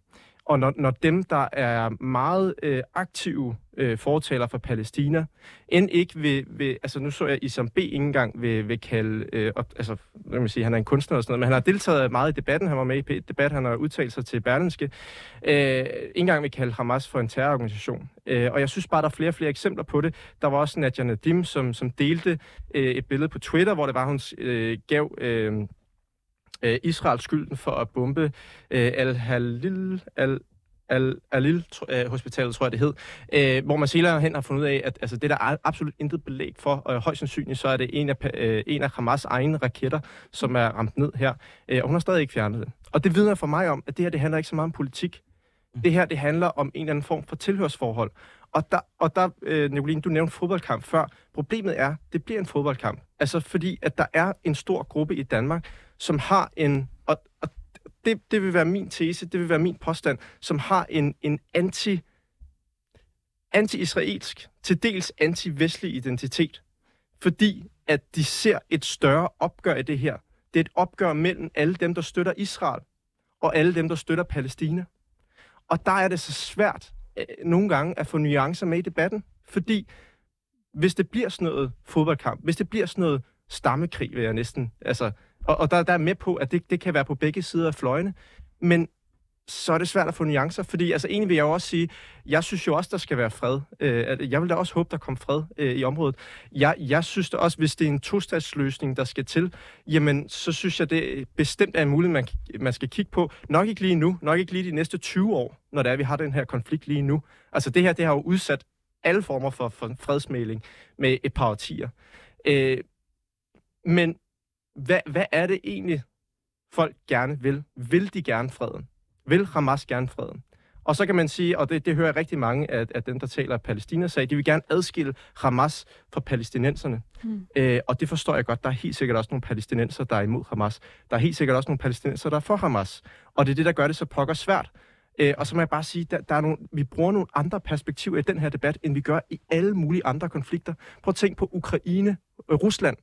Og når, når dem, der er meget øh, aktive øh, fortaler for Palæstina, end ikke vil, vil, altså nu så jeg Isam B. ikke engang vil, vil kalde, øh, op, altså, hvad man sige, han er en kunstner og sådan noget, men han har deltaget meget i debatten, han var med i debat, han har udtalt sig til Berlinske, øh, ikke engang vil kalde Hamas for en terrororganisation. Øh, og jeg synes bare, der er flere og flere eksempler på det. Der var også Nadia Nadim, som, som delte øh, et billede på Twitter, hvor det var, hun øh, gav... Øh, øh, Israels skylden for at bombe øh, Al-Halil, Al Al Alil øh, Hospitalet, tror jeg det hed, øh, hvor man senere hen har fundet ud af, at altså, det der er absolut intet belæg for, og højst sandsynligt så er det en af, øh, en af Hamas egne raketter, som er ramt ned her, øh, og hun har stadig ikke fjernet det. Og det vidner for mig om, at det her det handler ikke så meget om politik. Mm. Det her det handler om en eller anden form for tilhørsforhold. Og der, og der øh, Nicoline, du nævnte fodboldkamp før. Problemet er, det bliver en fodboldkamp. Altså fordi, at der er en stor gruppe i Danmark, som har en, og, og det, det vil være min tese, det vil være min påstand, som har en, en anti, anti-israelsk, til dels anti-vestlig identitet. Fordi at de ser et større opgør i det her. Det er et opgør mellem alle dem, der støtter Israel, og alle dem, der støtter Palæstina. Og der er det så svært øh, nogle gange at få nuancer med i debatten, fordi hvis det bliver sådan noget fodboldkamp, hvis det bliver sådan noget stammekrig, vil jeg næsten, altså og, og der, der er med på, at det, det kan være på begge sider af fløjene. Men så er det svært at få nuancer, fordi altså egentlig vil jeg jo også sige, jeg synes jo også, der skal være fred. Øh, jeg vil da også håbe, der kommer fred øh, i området. Jeg, jeg synes da også, hvis det er en tostatsløsning, der skal til, jamen så synes jeg, det bestemt er en mulighed, man, man skal kigge på. Nok ikke lige nu, nok ikke lige de næste 20 år, når det er, vi har den her konflikt lige nu. Altså det her, det har jo udsat alle former for, for fredsmæling med et par årtier. Øh, men hvad, hvad er det egentlig, folk gerne vil? Vil de gerne freden? Vil Hamas gerne freden? Og så kan man sige, og det, det hører jeg rigtig mange af, af dem, der taler Palæstina, sagde, de vil gerne adskille Hamas fra palæstinenserne. Mm. Øh, og det forstår jeg godt. Der er helt sikkert også nogle palæstinenser, der er imod Hamas. Der er helt sikkert også nogle palæstinenser, der er for Hamas. Og det er det, der gør det så pokker svært. Øh, og så må jeg bare sige, der, der er nogle, vi bruger nogle andre perspektiver i den her debat, end vi gør i alle mulige andre konflikter. Prøv at tænke på Ukraine, øh, Rusland.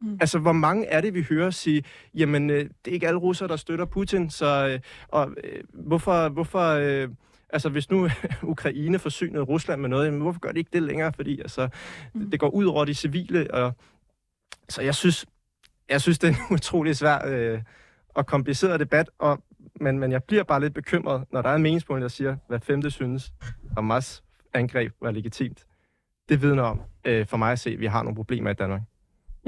Mm. Altså, hvor mange er det, vi hører sige, jamen, øh, det er ikke alle russere, der støtter Putin, så øh, og, øh, hvorfor, hvorfor øh, altså, hvis nu [laughs] Ukraine forsynede Rusland med noget, jamen, hvorfor gør de ikke det længere? Fordi altså, mm. det går ud over de civile, og så jeg synes, jeg synes, det er en [laughs] utrolig svær øh, og kompliceret debat, og, men, men jeg bliver bare lidt bekymret, når der er en meningsmål, der siger, hvad femte synes, Hamas angreb var legitimt. Det vidner om, øh, for mig at se, at vi har nogle problemer i Danmark.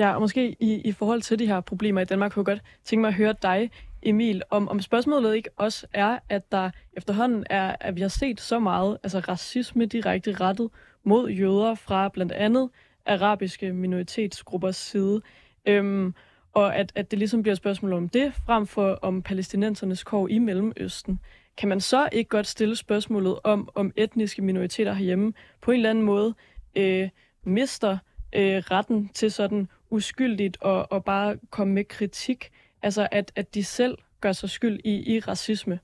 Ja, og måske i, i forhold til de her problemer i Danmark, kunne jeg godt tænke mig at høre dig, Emil, om, om spørgsmålet ikke også er, at der efterhånden er, at vi har set så meget altså racisme direkte rettet mod jøder fra blandt andet arabiske minoritetsgruppers side. Øhm, og at, at det ligesom bliver et spørgsmål om det, frem for om palæstinensernes kår i Mellemøsten. Kan man så ikke godt stille spørgsmålet om, om etniske minoriteter herhjemme på en eller anden måde øh, mister øh, retten til sådan uskyldigt og, og bare komme med kritik. Altså, at, at de selv gør sig skyld i, i racisme.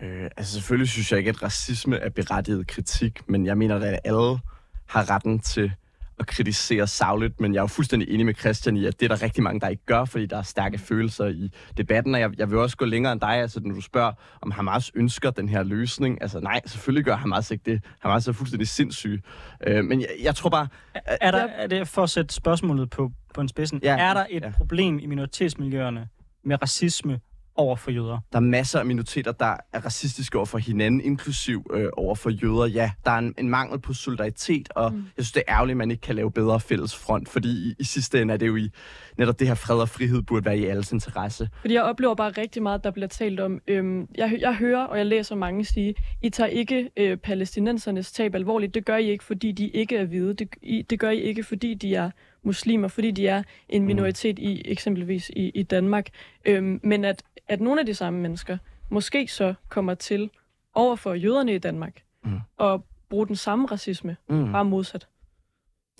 Øh, altså, selvfølgelig synes jeg ikke, at racisme er berettiget kritik, men jeg mener, at alle har retten til at kritisere savligt, men jeg er jo fuldstændig enig med Christian i, at det er der rigtig mange, der ikke gør, fordi der er stærke følelser i debatten, og jeg, jeg vil også gå længere end dig, altså når du spørger, om Hamas ønsker den her løsning. Altså nej, selvfølgelig gør Hamas ikke det. Hamas er fuldstændig sindssyg. Øh, men jeg, jeg tror bare... Er, er, der, er det for at sætte spørgsmålet på, på en spidsen? Ja, er der et ja. problem i minoritetsmiljøerne med racisme over for jøder. Der er masser af minoriteter, der er racistiske over for hinanden, inklusiv øh, over for jøder. Ja, der er en, en mangel på solidaritet, og mm. jeg synes, det er ærgerligt, at man ikke kan lave bedre fælles front, fordi i, i sidste ende er det jo i netop det her fred og frihed burde være i alles interesse. Fordi jeg oplever bare rigtig meget, der bliver talt om, øhm, jeg, jeg hører og jeg læser mange sige, I tager ikke øh, palæstinensernes tab alvorligt. Det gør I ikke, fordi de ikke er hvide. Det, I, det gør I ikke, fordi de er muslimer, fordi de er en mm. minoritet i eksempelvis i, i Danmark. Øhm, men at, at nogle af de samme mennesker måske så kommer til over for jøderne i Danmark mm. og bruge den samme racisme, mm. bare modsat.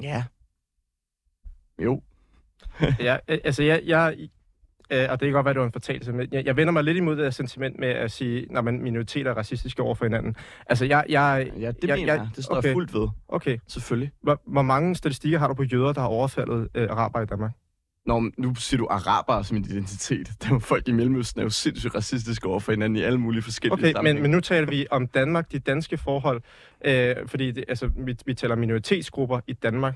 Ja. Jo. [laughs] ja, altså jeg, jeg, Øh, og det kan godt være, det var en fortalelse, men jeg, jeg vender mig lidt imod det sentiment med at sige, når man minoriteter er racistiske over for hinanden. Altså, jeg... jeg ja, det jeg, mener jeg. Det står okay. jeg fuldt ved. Okay. Selvfølgelig. Hvor, hvor mange statistikker har du på jøder, der har overfaldet øh, araber i Danmark? Når, nu siger du araber som en identitet. Der er folk i Mellemøsten er jo sindssygt racistiske over for hinanden i alle mulige forskellige Okay, men, men nu taler vi om Danmark, de danske forhold, øh, fordi det, altså, vi, vi taler minoritetsgrupper i Danmark.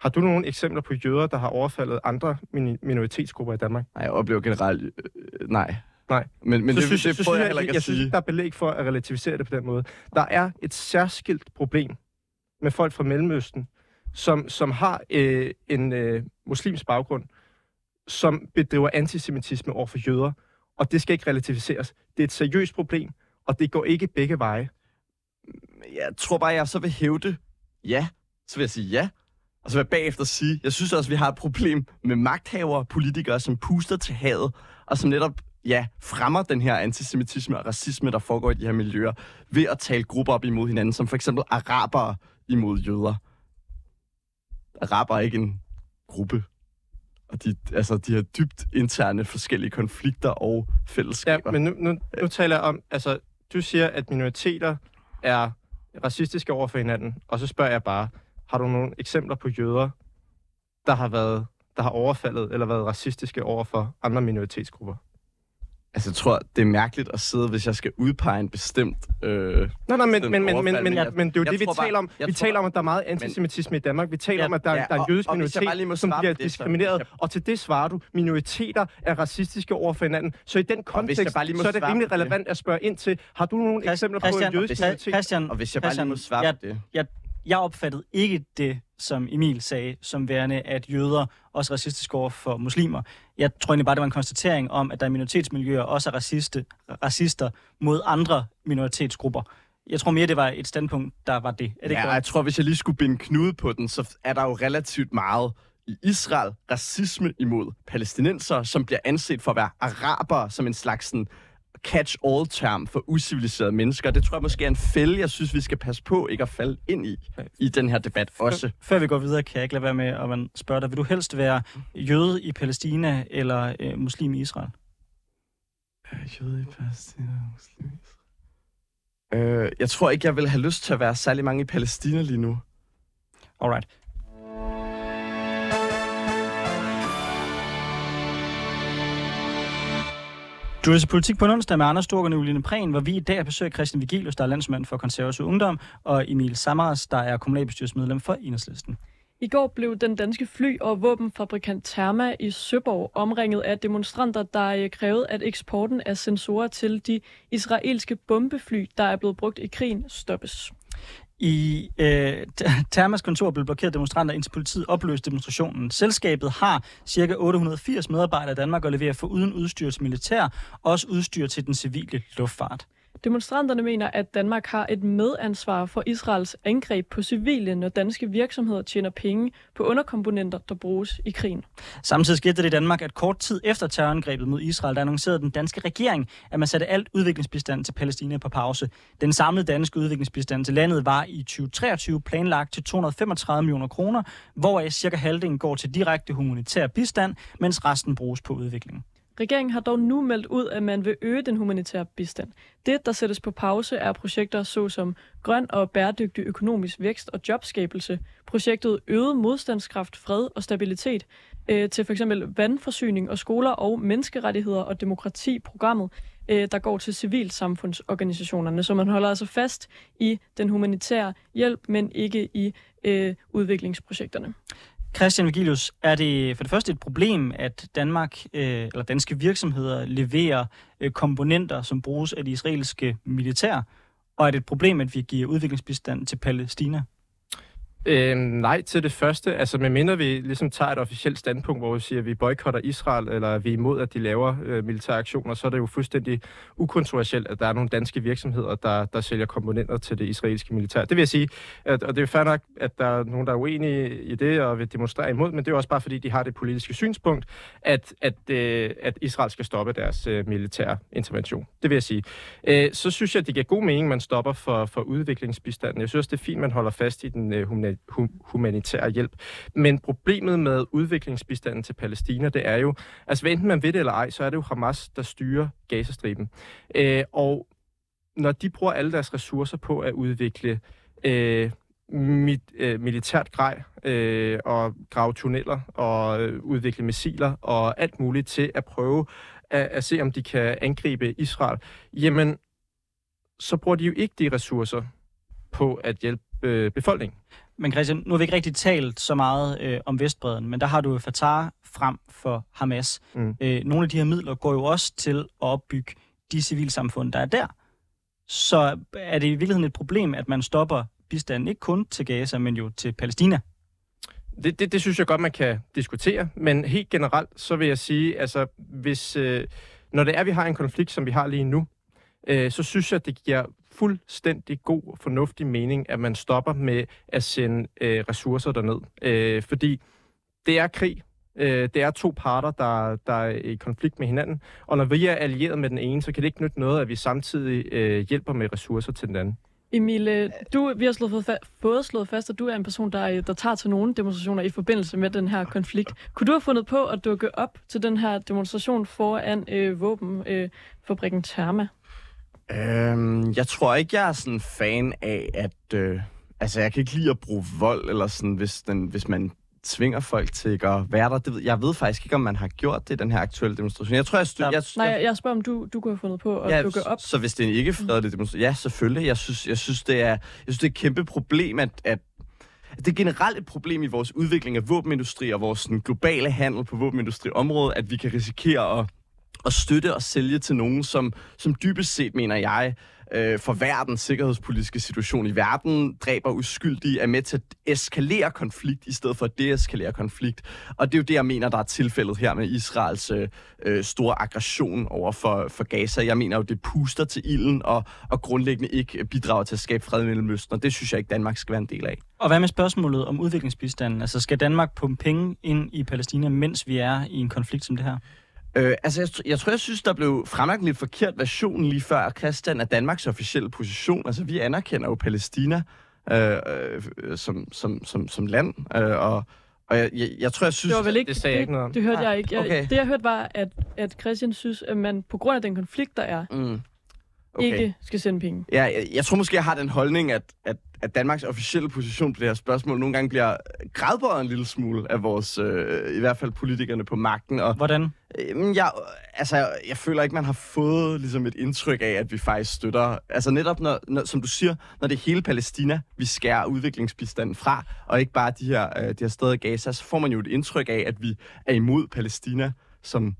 Har du nogle eksempler på jøder, der har overfaldet andre minoritetsgrupper i Danmark? Nej, jeg oplever generelt... Øh, nej. Nej. Men, men så det, synes, det så prøver synes jeg heller ikke jeg, at sige. synes, der er belæg for at relativisere det på den måde. Der er et særskilt problem med folk fra Mellemøsten, som, som har øh, en øh, muslims baggrund, som bedriver antisemitisme over for jøder, og det skal ikke relativiseres. Det er et seriøst problem, og det går ikke begge veje. jeg tror bare, jeg så vil hævde ja. Så vil jeg sige ja. Og så vil jeg bagefter sige, jeg synes også, vi har et problem med magthavere, politikere, som puster til havet, og som netop ja, fremmer den her antisemitisme og racisme, der foregår i de her miljøer, ved at tale grupper op imod hinanden, som for eksempel arabere imod jøder. Araber er ikke en gruppe. Og de, altså, de har dybt interne forskellige konflikter og Ja, fællesskaber. men nu, nu, nu taler jeg om, altså, du siger, at minoriteter er racistiske over for hinanden, og så spørger jeg bare, har du nogle eksempler på jøder, der har været der har overfaldet eller været racistiske over for andre minoritetsgrupper? Altså, jeg tror, det er mærkeligt at sidde, hvis jeg skal udpege en bestemt... Øh, Nej, nej, men, Bestemt men, men, men, men, men jeg- men det er jo jeg det, vi taler om. Vi taler om, at der er meget antisemitisme i Danmark. Vi taler Ja, om, at der, ja, der er og- en jødisk og minoritet, som svare bliver det, så- diskrimineret. hvis Og til det svarer du, minoriteter er racistiske over for hinanden. Så i den kontekst, bare lige må så er det rimelig relevant at spørge ind til, har du nogle Christ- eksempler på en jødisk minoritet? Christian, og hvis jeg bare lige Christian, må svare på det. jeg, jeg opfattede ikke det, som Emil sagde, som værende, at jøder også er racistiske over for muslimer. Jeg tror egentlig bare, det var en konstatering om, at der i minoritetsmiljøer også er raciste, racister mod andre minoritetsgrupper. Jeg tror mere, det var et standpunkt, der var det. Er det ja, og jeg tror, hvis jeg lige skulle binde knude på den, så er der jo relativt meget i Israel racisme imod palæstinenser, som bliver anset for at være arabere som en slags sådan, catch-all-term for usiviliserede mennesker. Det tror jeg måske er en fælde, jeg synes, vi skal passe på ikke at falde ind i, i den her debat også. Før vi går videre, kan jeg ikke lade være med at man spørge dig, vil du helst være jøde i Palæstina eller øh, muslim i Israel? Jøde i Palæstina, muslim øh, Jeg tror ikke, jeg vil have lyst til at være særlig mange i Palæstina lige nu. Alright. Du er altså politik på en onsdag med Anders Stork og Nicoline Prehn, hvor vi i dag besøger Christian Vigilius, der er landsmand for konservativ ungdom, og Emil Samaras, der er kommunalbestyrelsesmedlem for Enhedslisten. I går blev den danske fly- og våbenfabrikant Therma i Søborg omringet af demonstranter, der øh, krævede, at eksporten af sensorer til de israelske bombefly, der er blevet brugt i krigen, stoppes. I øh, Thermas kontor blev blokeret demonstranter, indtil politiet opløste demonstrationen. Selskabet har ca. 880 medarbejdere i Danmark og leverer for uden udstyr til militær, også udstyr til den civile luftfart. Demonstranterne mener, at Danmark har et medansvar for Israels angreb på civile, når danske virksomheder tjener penge på underkomponenter, der bruges i krigen. Samtidig skete det i Danmark, at kort tid efter terrorangrebet mod Israel, der annoncerede den danske regering, at man satte alt udviklingsbistand til Palæstina på pause. Den samlede danske udviklingsbistand til landet var i 2023 planlagt til 235 millioner kroner, hvoraf cirka halvdelen går til direkte humanitær bistand, mens resten bruges på udvikling. Regeringen har dog nu meldt ud, at man vil øge den humanitære bistand. Det, der sættes på pause, er projekter såsom grøn og bæredygtig økonomisk vækst og jobskabelse, projektet øget modstandskraft, fred og stabilitet, øh, til f.eks. vandforsyning og skoler og menneskerettigheder og demokrati-programmet, øh, der går til civilsamfundsorganisationerne. Så man holder altså fast i den humanitære hjælp, men ikke i øh, udviklingsprojekterne. Christian Vigilius, er det for det første et problem, at Danmark øh, eller danske virksomheder leverer øh, komponenter, som bruges af de israelske militær? Og er det et problem, at vi giver udviklingsbistand til Palæstina? Øh, nej til det første. Altså, medmindre vi ligesom tager et officielt standpunkt, hvor vi siger, at vi boykotter Israel, eller vi er imod, at de laver øh, militære aktioner, så er det jo fuldstændig ukontroversielt, at der er nogle danske virksomheder, der, der sælger komponenter til det israelske militær. Det vil jeg sige, at, og det er fair nok, at der er nogen, der er uenige i det og vil demonstrere imod, men det er jo også bare, fordi de har det politiske synspunkt, at, at, øh, at Israel skal stoppe deres øh, militære intervention. Det vil jeg sige. Øh, så synes jeg, at det giver god mening, at man stopper for, for udviklingsbistanden. Jeg synes det er fint, man holder fast i den øh, humanitære Øh, humanitær hjælp. Men problemet med udviklingsbistanden til Palæstina, det er jo, altså hvad enten man ved det eller ej, så er det jo Hamas, der styrer Gazastriben. Øh, og når de bruger alle deres ressourcer på at udvikle øh, mit, øh, militært grej øh, og grave tunneller og øh, udvikle missiler og alt muligt til at prøve at, at se, om de kan angribe Israel, jamen, så bruger de jo ikke de ressourcer på at hjælpe øh, befolkningen. Men Christian, nu har vi ikke rigtig talt så meget øh, om Vestbreden, men der har du Fatah frem for Hamas. Mm. Øh, nogle af de her midler går jo også til at opbygge de civilsamfund, der er der. Så er det i virkeligheden et problem, at man stopper bistanden ikke kun til Gaza, men jo til Palæstina? Det, det, det synes jeg godt, man kan diskutere, men helt generelt, så vil jeg sige, altså, hvis, øh, når det er, vi har en konflikt, som vi har lige nu, øh, så synes jeg, det giver fuldstændig god og fornuftig mening, at man stopper med at sende øh, ressourcer derned. Øh, fordi det er krig. Øh, det er to parter, der, der er i konflikt med hinanden. Og når vi er allieret med den ene, så kan det ikke nytte noget, at vi samtidig øh, hjælper med ressourcer til den anden. Emil, du, vi har slået fået, fa- fået slået fast, at du er en person, der, der tager til nogle demonstrationer i forbindelse med den her konflikt. Kunne du have fundet på at dukke op til den her demonstration foran øh, våbenfabrikken øh, Therma? Øhm, jeg tror ikke, jeg er sådan fan af, at... Øh, altså, jeg kan ikke lide at bruge vold, eller sådan, hvis, den, hvis man tvinger folk til ikke at være der. Det ved, jeg ved faktisk ikke, om man har gjort det i den her aktuelle demonstration. Jeg tror, jeg... Stø- Ja. jeg, Nej, jeg, jeg spørger, om du, du kunne have fundet på at ja, dukke op. Så hvis det er en ikke fredelig demonstration... Ja, selvfølgelig. Jeg synes, jeg synes, det, er, jeg synes, det er et kæmpe problem, at, at det er generelt et problem i vores udvikling af våbenindustri og vores sådan, globale handel på våbenindustriområdet, at vi kan risikere at, at støtte og sælge til nogen, som, som dybest set, mener jeg, øh, forværrer den sikkerhedspolitiske situation i verden, dræber uskyldige, er med til at eskalere konflikt, i stedet for at deeskalere konflikt. Og det er jo det, jeg mener, der er tilfældet her med Israels øh, øh, store aggression over for, for Gaza. Jeg mener jo, det puster til ilden og, og grundlæggende ikke bidrager til at skabe fred i Mellemøsten, og det synes jeg ikke, Danmark skal være en del af. Og hvad med spørgsmålet om udviklingsbistanden? Altså, skal Danmark pumpe penge ind i Palæstina, mens vi er i en konflikt som det her? Øh, altså, jeg, jeg tror, jeg synes, der blev fremlagt en lidt forkert version lige før, Christian, af Danmarks officielle position. Altså, vi anerkender jo Palæstina øh, øh, som, som, som, som land, øh, og, og jeg, jeg, jeg tror, jeg synes... Det var vel ikke, det sagde jeg ikke noget om. Det hørte jeg ikke. Jeg, Okay. Det, jeg hørte, var, at, at Christian synes, at man på grund af den konflikt, der er, Mm. Okay. ikke skal sende penge. Ja, jeg, jeg tror måske, jeg har den holdning, at, at, at Danmarks officielle position på det her spørgsmål nogle gange bliver gradbøjet en lille smule af vores, øh, i hvert fald politikerne på magten. Og Hvordan? øh, jeg, altså, jeg, jeg føler ikke, man har fået ligesom et indtryk af, at vi faktisk støtter. Altså netop, når, når, som du siger, når det er hele Palæstina, vi skærer udviklingsbistanden fra, og ikke bare de her, øh, de her steder i Gaza, så får man jo et indtryk af, at vi er imod Palæstina som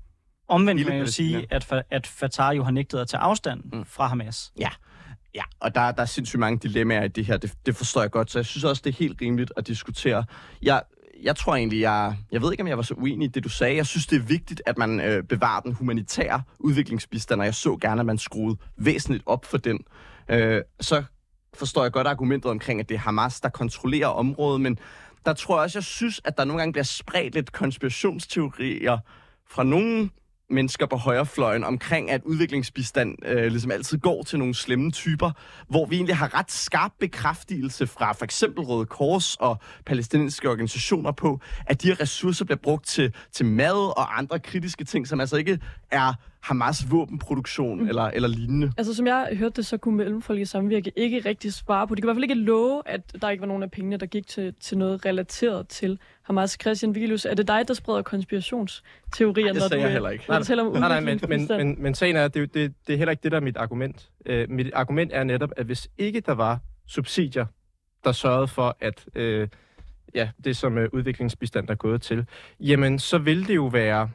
Omvendt Hele kan man jo sige, at, at Fatah jo har nægtet at tage afstand mm. fra Hamas. Ja, ja og der, der er sindssygt mange dilemmaer i det her. Det, det forstår jeg godt, så jeg synes også, det er helt rimeligt at diskutere. Jeg, jeg tror egentlig, jeg, jeg ved ikke, om jeg var så uenig i det, du sagde. Jeg synes, det er vigtigt, at man øh, bevarer den humanitære udviklingsbistand, og jeg så gerne, at man skruede væsentligt op for den. Øh, så forstår jeg godt argumentet omkring, at det er Hamas, der kontrollerer området, men der tror jeg også, jeg synes, at der nogle gange bliver spredt lidt konspirationsteorier fra nogle mennesker på højrefløjen omkring, at udviklingsbistand øh, ligesom altid går til nogle slemme typer, hvor vi egentlig har ret skarp bekræftelse fra for eksempel Røde Kors og palæstinensiske organisationer på, at de her ressourcer bliver brugt til, til mad og andre kritiske ting, som altså ikke er Hamas våbenproduktion mm. eller, eller lignende. Altså, som jeg hørte det, så kunne Mellemfolkeligt Samvirke ikke rigtig svare på. De kan i hvert fald ikke love, at der ikke var nogen af pengene, der gik til, til noget relateret til Hamas. Christian Vigilius, er det dig, der spreder konspirationsteorier, Nej, det når sagde du, jeg øh, heller ikke. når du taler om Nej, nej, men, men, men, men sagen er, at det, er det, det er heller ikke det, der er mit argument. Uh, mit argument er netop, at hvis ikke der var subsidier, der sørgede for, at uh, ja, det som uh, udviklingsbistand er gået til, jamen så ville det jo være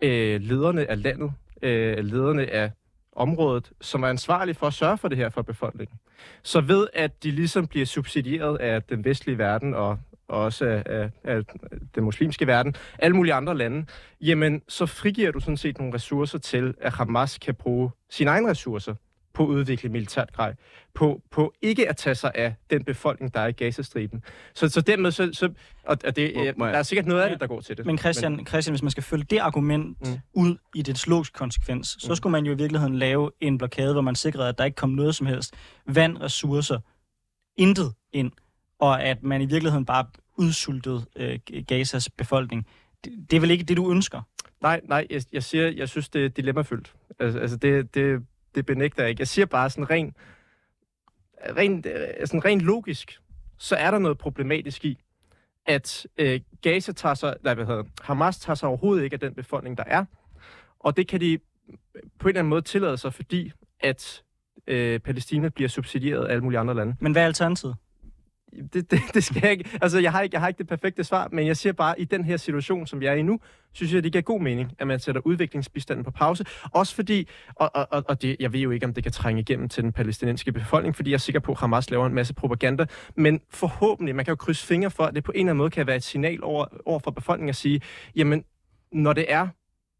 øh, lederne af landet, øh, lederne af området, som er ansvarlige for at sørge for det her for befolkningen. Så ved, at de ligesom bliver subsidieret af den vestlige verden og og også af, af, af den muslimske verden, alle mulige andre lande, jamen så frigiver du sådan set nogle ressourcer til, at Hamas kan bruge sine egne ressourcer på at udvikle militært grej, på, på ikke at tage sig af den befolkning, der er i Gazastriben. Så, så dermed, så, så og, og det, Må- øh, må jeg- der er sikkert noget af det, der går til det. Men Christian, Christian, hvis man skal følge det argument Mm. ud i dets logisk konsekvens, så Mm. skulle man jo i virkeligheden lave en blokade, hvor man sikrede, at der ikke kom noget som helst vand, ressourcer, intet ind, og at man i virkeligheden bare udsultede øh, Gazas befolkning. Det, det er vel ikke det, du ønsker? Nej, nej, jeg, jeg siger, jeg synes, det er dilemmafyldt. Altså, altså det, det, det benægter jeg ikke. Jeg siger bare sådan rent, rent, øh, sådan rent logisk, så er der noget problematisk i, at øh, Gaza tager sig, nej, hvad hedder, Hamas tager sig overhovedet ikke af den befolkning, der er. Og det kan de øh, på en eller anden måde tillade sig, fordi at øh, Palæstina bliver subsidieret af alle mulige andre lande. Men hvad er alternativet? Det, det, det skal jeg ikke. Altså, jeg har ikke, jeg har ikke det perfekte svar, men jeg siger bare, at i den her situation, som vi er i nu, synes jeg, det giver god mening, at man sætter udviklingsbistanden på pause. Også fordi, og, og, og det, jeg ved jo ikke, om det kan trænge igennem til den palæstinensiske befolkning, fordi jeg er sikker på, at Hamas laver en masse propaganda, men forhåbentlig, man kan jo krydse fingre for, at det på en eller anden måde kan være et signal over, over for befolkningen at sige, jamen, når det er,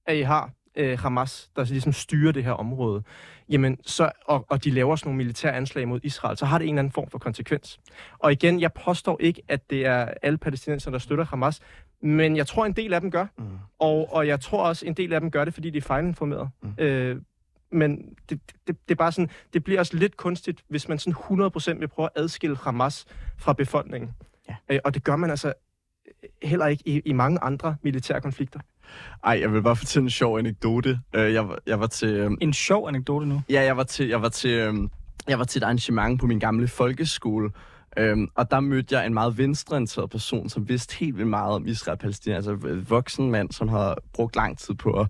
at I har øh, Hamas, der ligesom styrer det her område, jamen så, og, og de laver sådan nogle militære anslag mod Israel, så har det en eller anden form for konsekvens. Og igen, jeg påstår ikke, at det er alle palæstinenser, der støtter Hamas, men jeg tror, en del af dem gør. Mm. Og, og jeg tror også, en del af dem gør det, fordi de er fejlinformeret. Mm. Øh, men det, det, det er bare sådan, det bliver også lidt kunstigt, hvis man sådan 100% vil prøve at adskille Hamas fra befolkningen. Ja. Øh, og det gør man altså heller ikke i, i mange andre militære konflikter. Ej, jeg vil bare fortælle en sjov anekdote. Øh, jeg, jeg var til... Øhm, en sjov anekdote nu? Ja, jeg var til, jeg var til, øhm, jeg var til et arrangement på min gamle folkeskole, Øhm, og der mødte jeg en meget venstreorienteret person, som vidste helt vildt meget om Israel og Palæstina. Altså en voksen mand, som har brugt lang tid på at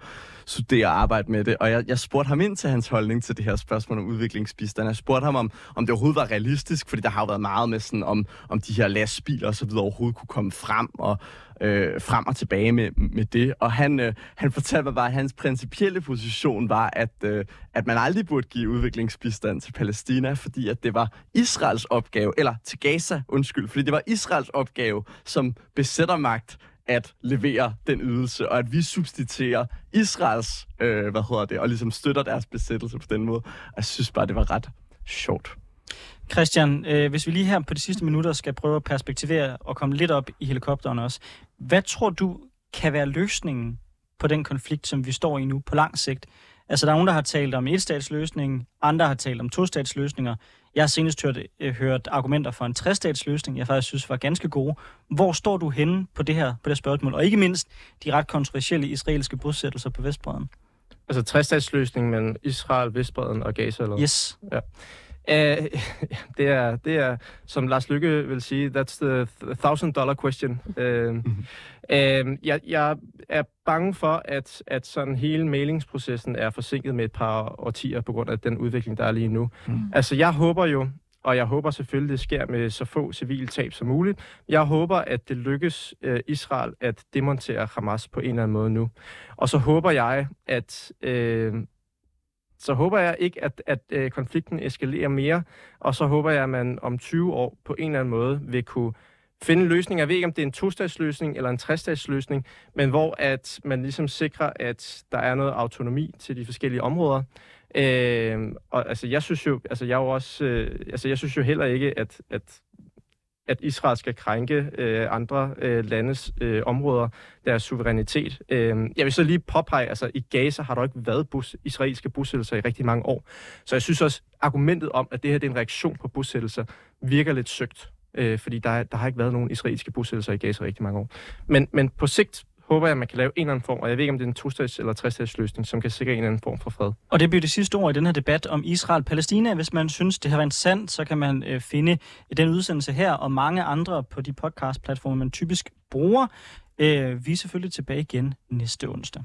studere og arbejde med det. Og jeg, jeg spurgte ham ind til hans holdning til det her spørgsmål om udviklingsbistand. Jeg spurgte ham, om, om det overhovedet var realistisk, fordi der har jo været meget med sådan, om, om de her lastbiler og så videre overhovedet kunne komme frem. Og, øh, frem og tilbage med, med det. Og han, øh, han fortalte mig bare, at hans principielle position var, at, øh, at man aldrig burde give udviklingsbistand til Palæstina, fordi at det var Israels opgave, eller til Gaza, undskyld, fordi det var Israels opgave som besættermagt at levere den ydelse, og at vi substituerer Israels, øh, hvad hedder det, og ligesom støtter deres besættelse på den måde. Jeg synes bare, det var ret sjovt. Christian, øh, hvis vi lige her på de sidste minutter skal prøve at perspektivere og komme lidt op i helikopteren også. Hvad tror du kan være løsningen på den konflikt, som vi står i nu på lang sigt? Altså, der er nogen, der har talt om etstatsløsning, andre har talt om tostatsløsninger. Jeg har senest hørt, øh, hørt argumenter for en trestatsløsning, jeg faktisk synes var ganske gode. Hvor står du henne på det her på det spørgsmål? Og ikke mindst de ret kontroversielle israelske bosættelser på Vestbreden. Altså trestatsløsning mellem Israel, Vestbreden og Gaza? Eller? Yes. Ja. Uh, [laughs] det, er, det er, som Lars Lykke vil sige, that's the thousand dollar question. Uh, uh, jeg, jeg er bange for, at, at sådan hele mailingsprocessen er forsinket med et par årtier på grund af den udvikling, der er lige nu. Mm. Altså, jeg håber jo, og jeg håber selvfølgelig, det sker med så få civile tab som muligt. Jeg håber, at det lykkes uh, Israel at demontere Hamas på en eller anden måde nu. Og så håber jeg, at uh, så håber jeg ikke, at, at øh, konflikten eskalerer mere, og så håber jeg, at man om 20 år på en eller anden måde vil kunne finde en løsning. Jeg ved ikke, om det er en tostatsløsning eller en trestatsløsning, men hvor at man ligesom sikrer, at der er noget autonomi til de forskellige områder. Øh, og altså, jeg synes jo, altså, jeg er jo også, øh, altså, jeg synes jo heller ikke, at, at at Israel skal krænke øh, andre øh, landes øh, områder, deres suverænitet. Øh, jeg vil så lige påpege, altså i Gaza har der ikke været bus, israelske bosættelser i rigtig mange år. Så jeg synes også, argumentet om, at det her det er en reaktion på bosættelser, virker lidt søgt. Øh, fordi der, der har ikke været nogen israelske bosættelser i Gaza i rigtig mange år. Men, men på sigt håber jeg, at man kan lave en eller anden form, og jeg ved ikke, om det er en tostats- eller trestats løsning, som kan sikre en eller anden form for fred. Og det bliver det sidste ord i den her debat om Israel-Palæstina. Hvis man synes, det har været sandt, så kan man øh, finde den udsendelse her og mange andre på de podcast-platforme, man typisk bruger. Øh, vi er selvfølgelig tilbage igen næste onsdag.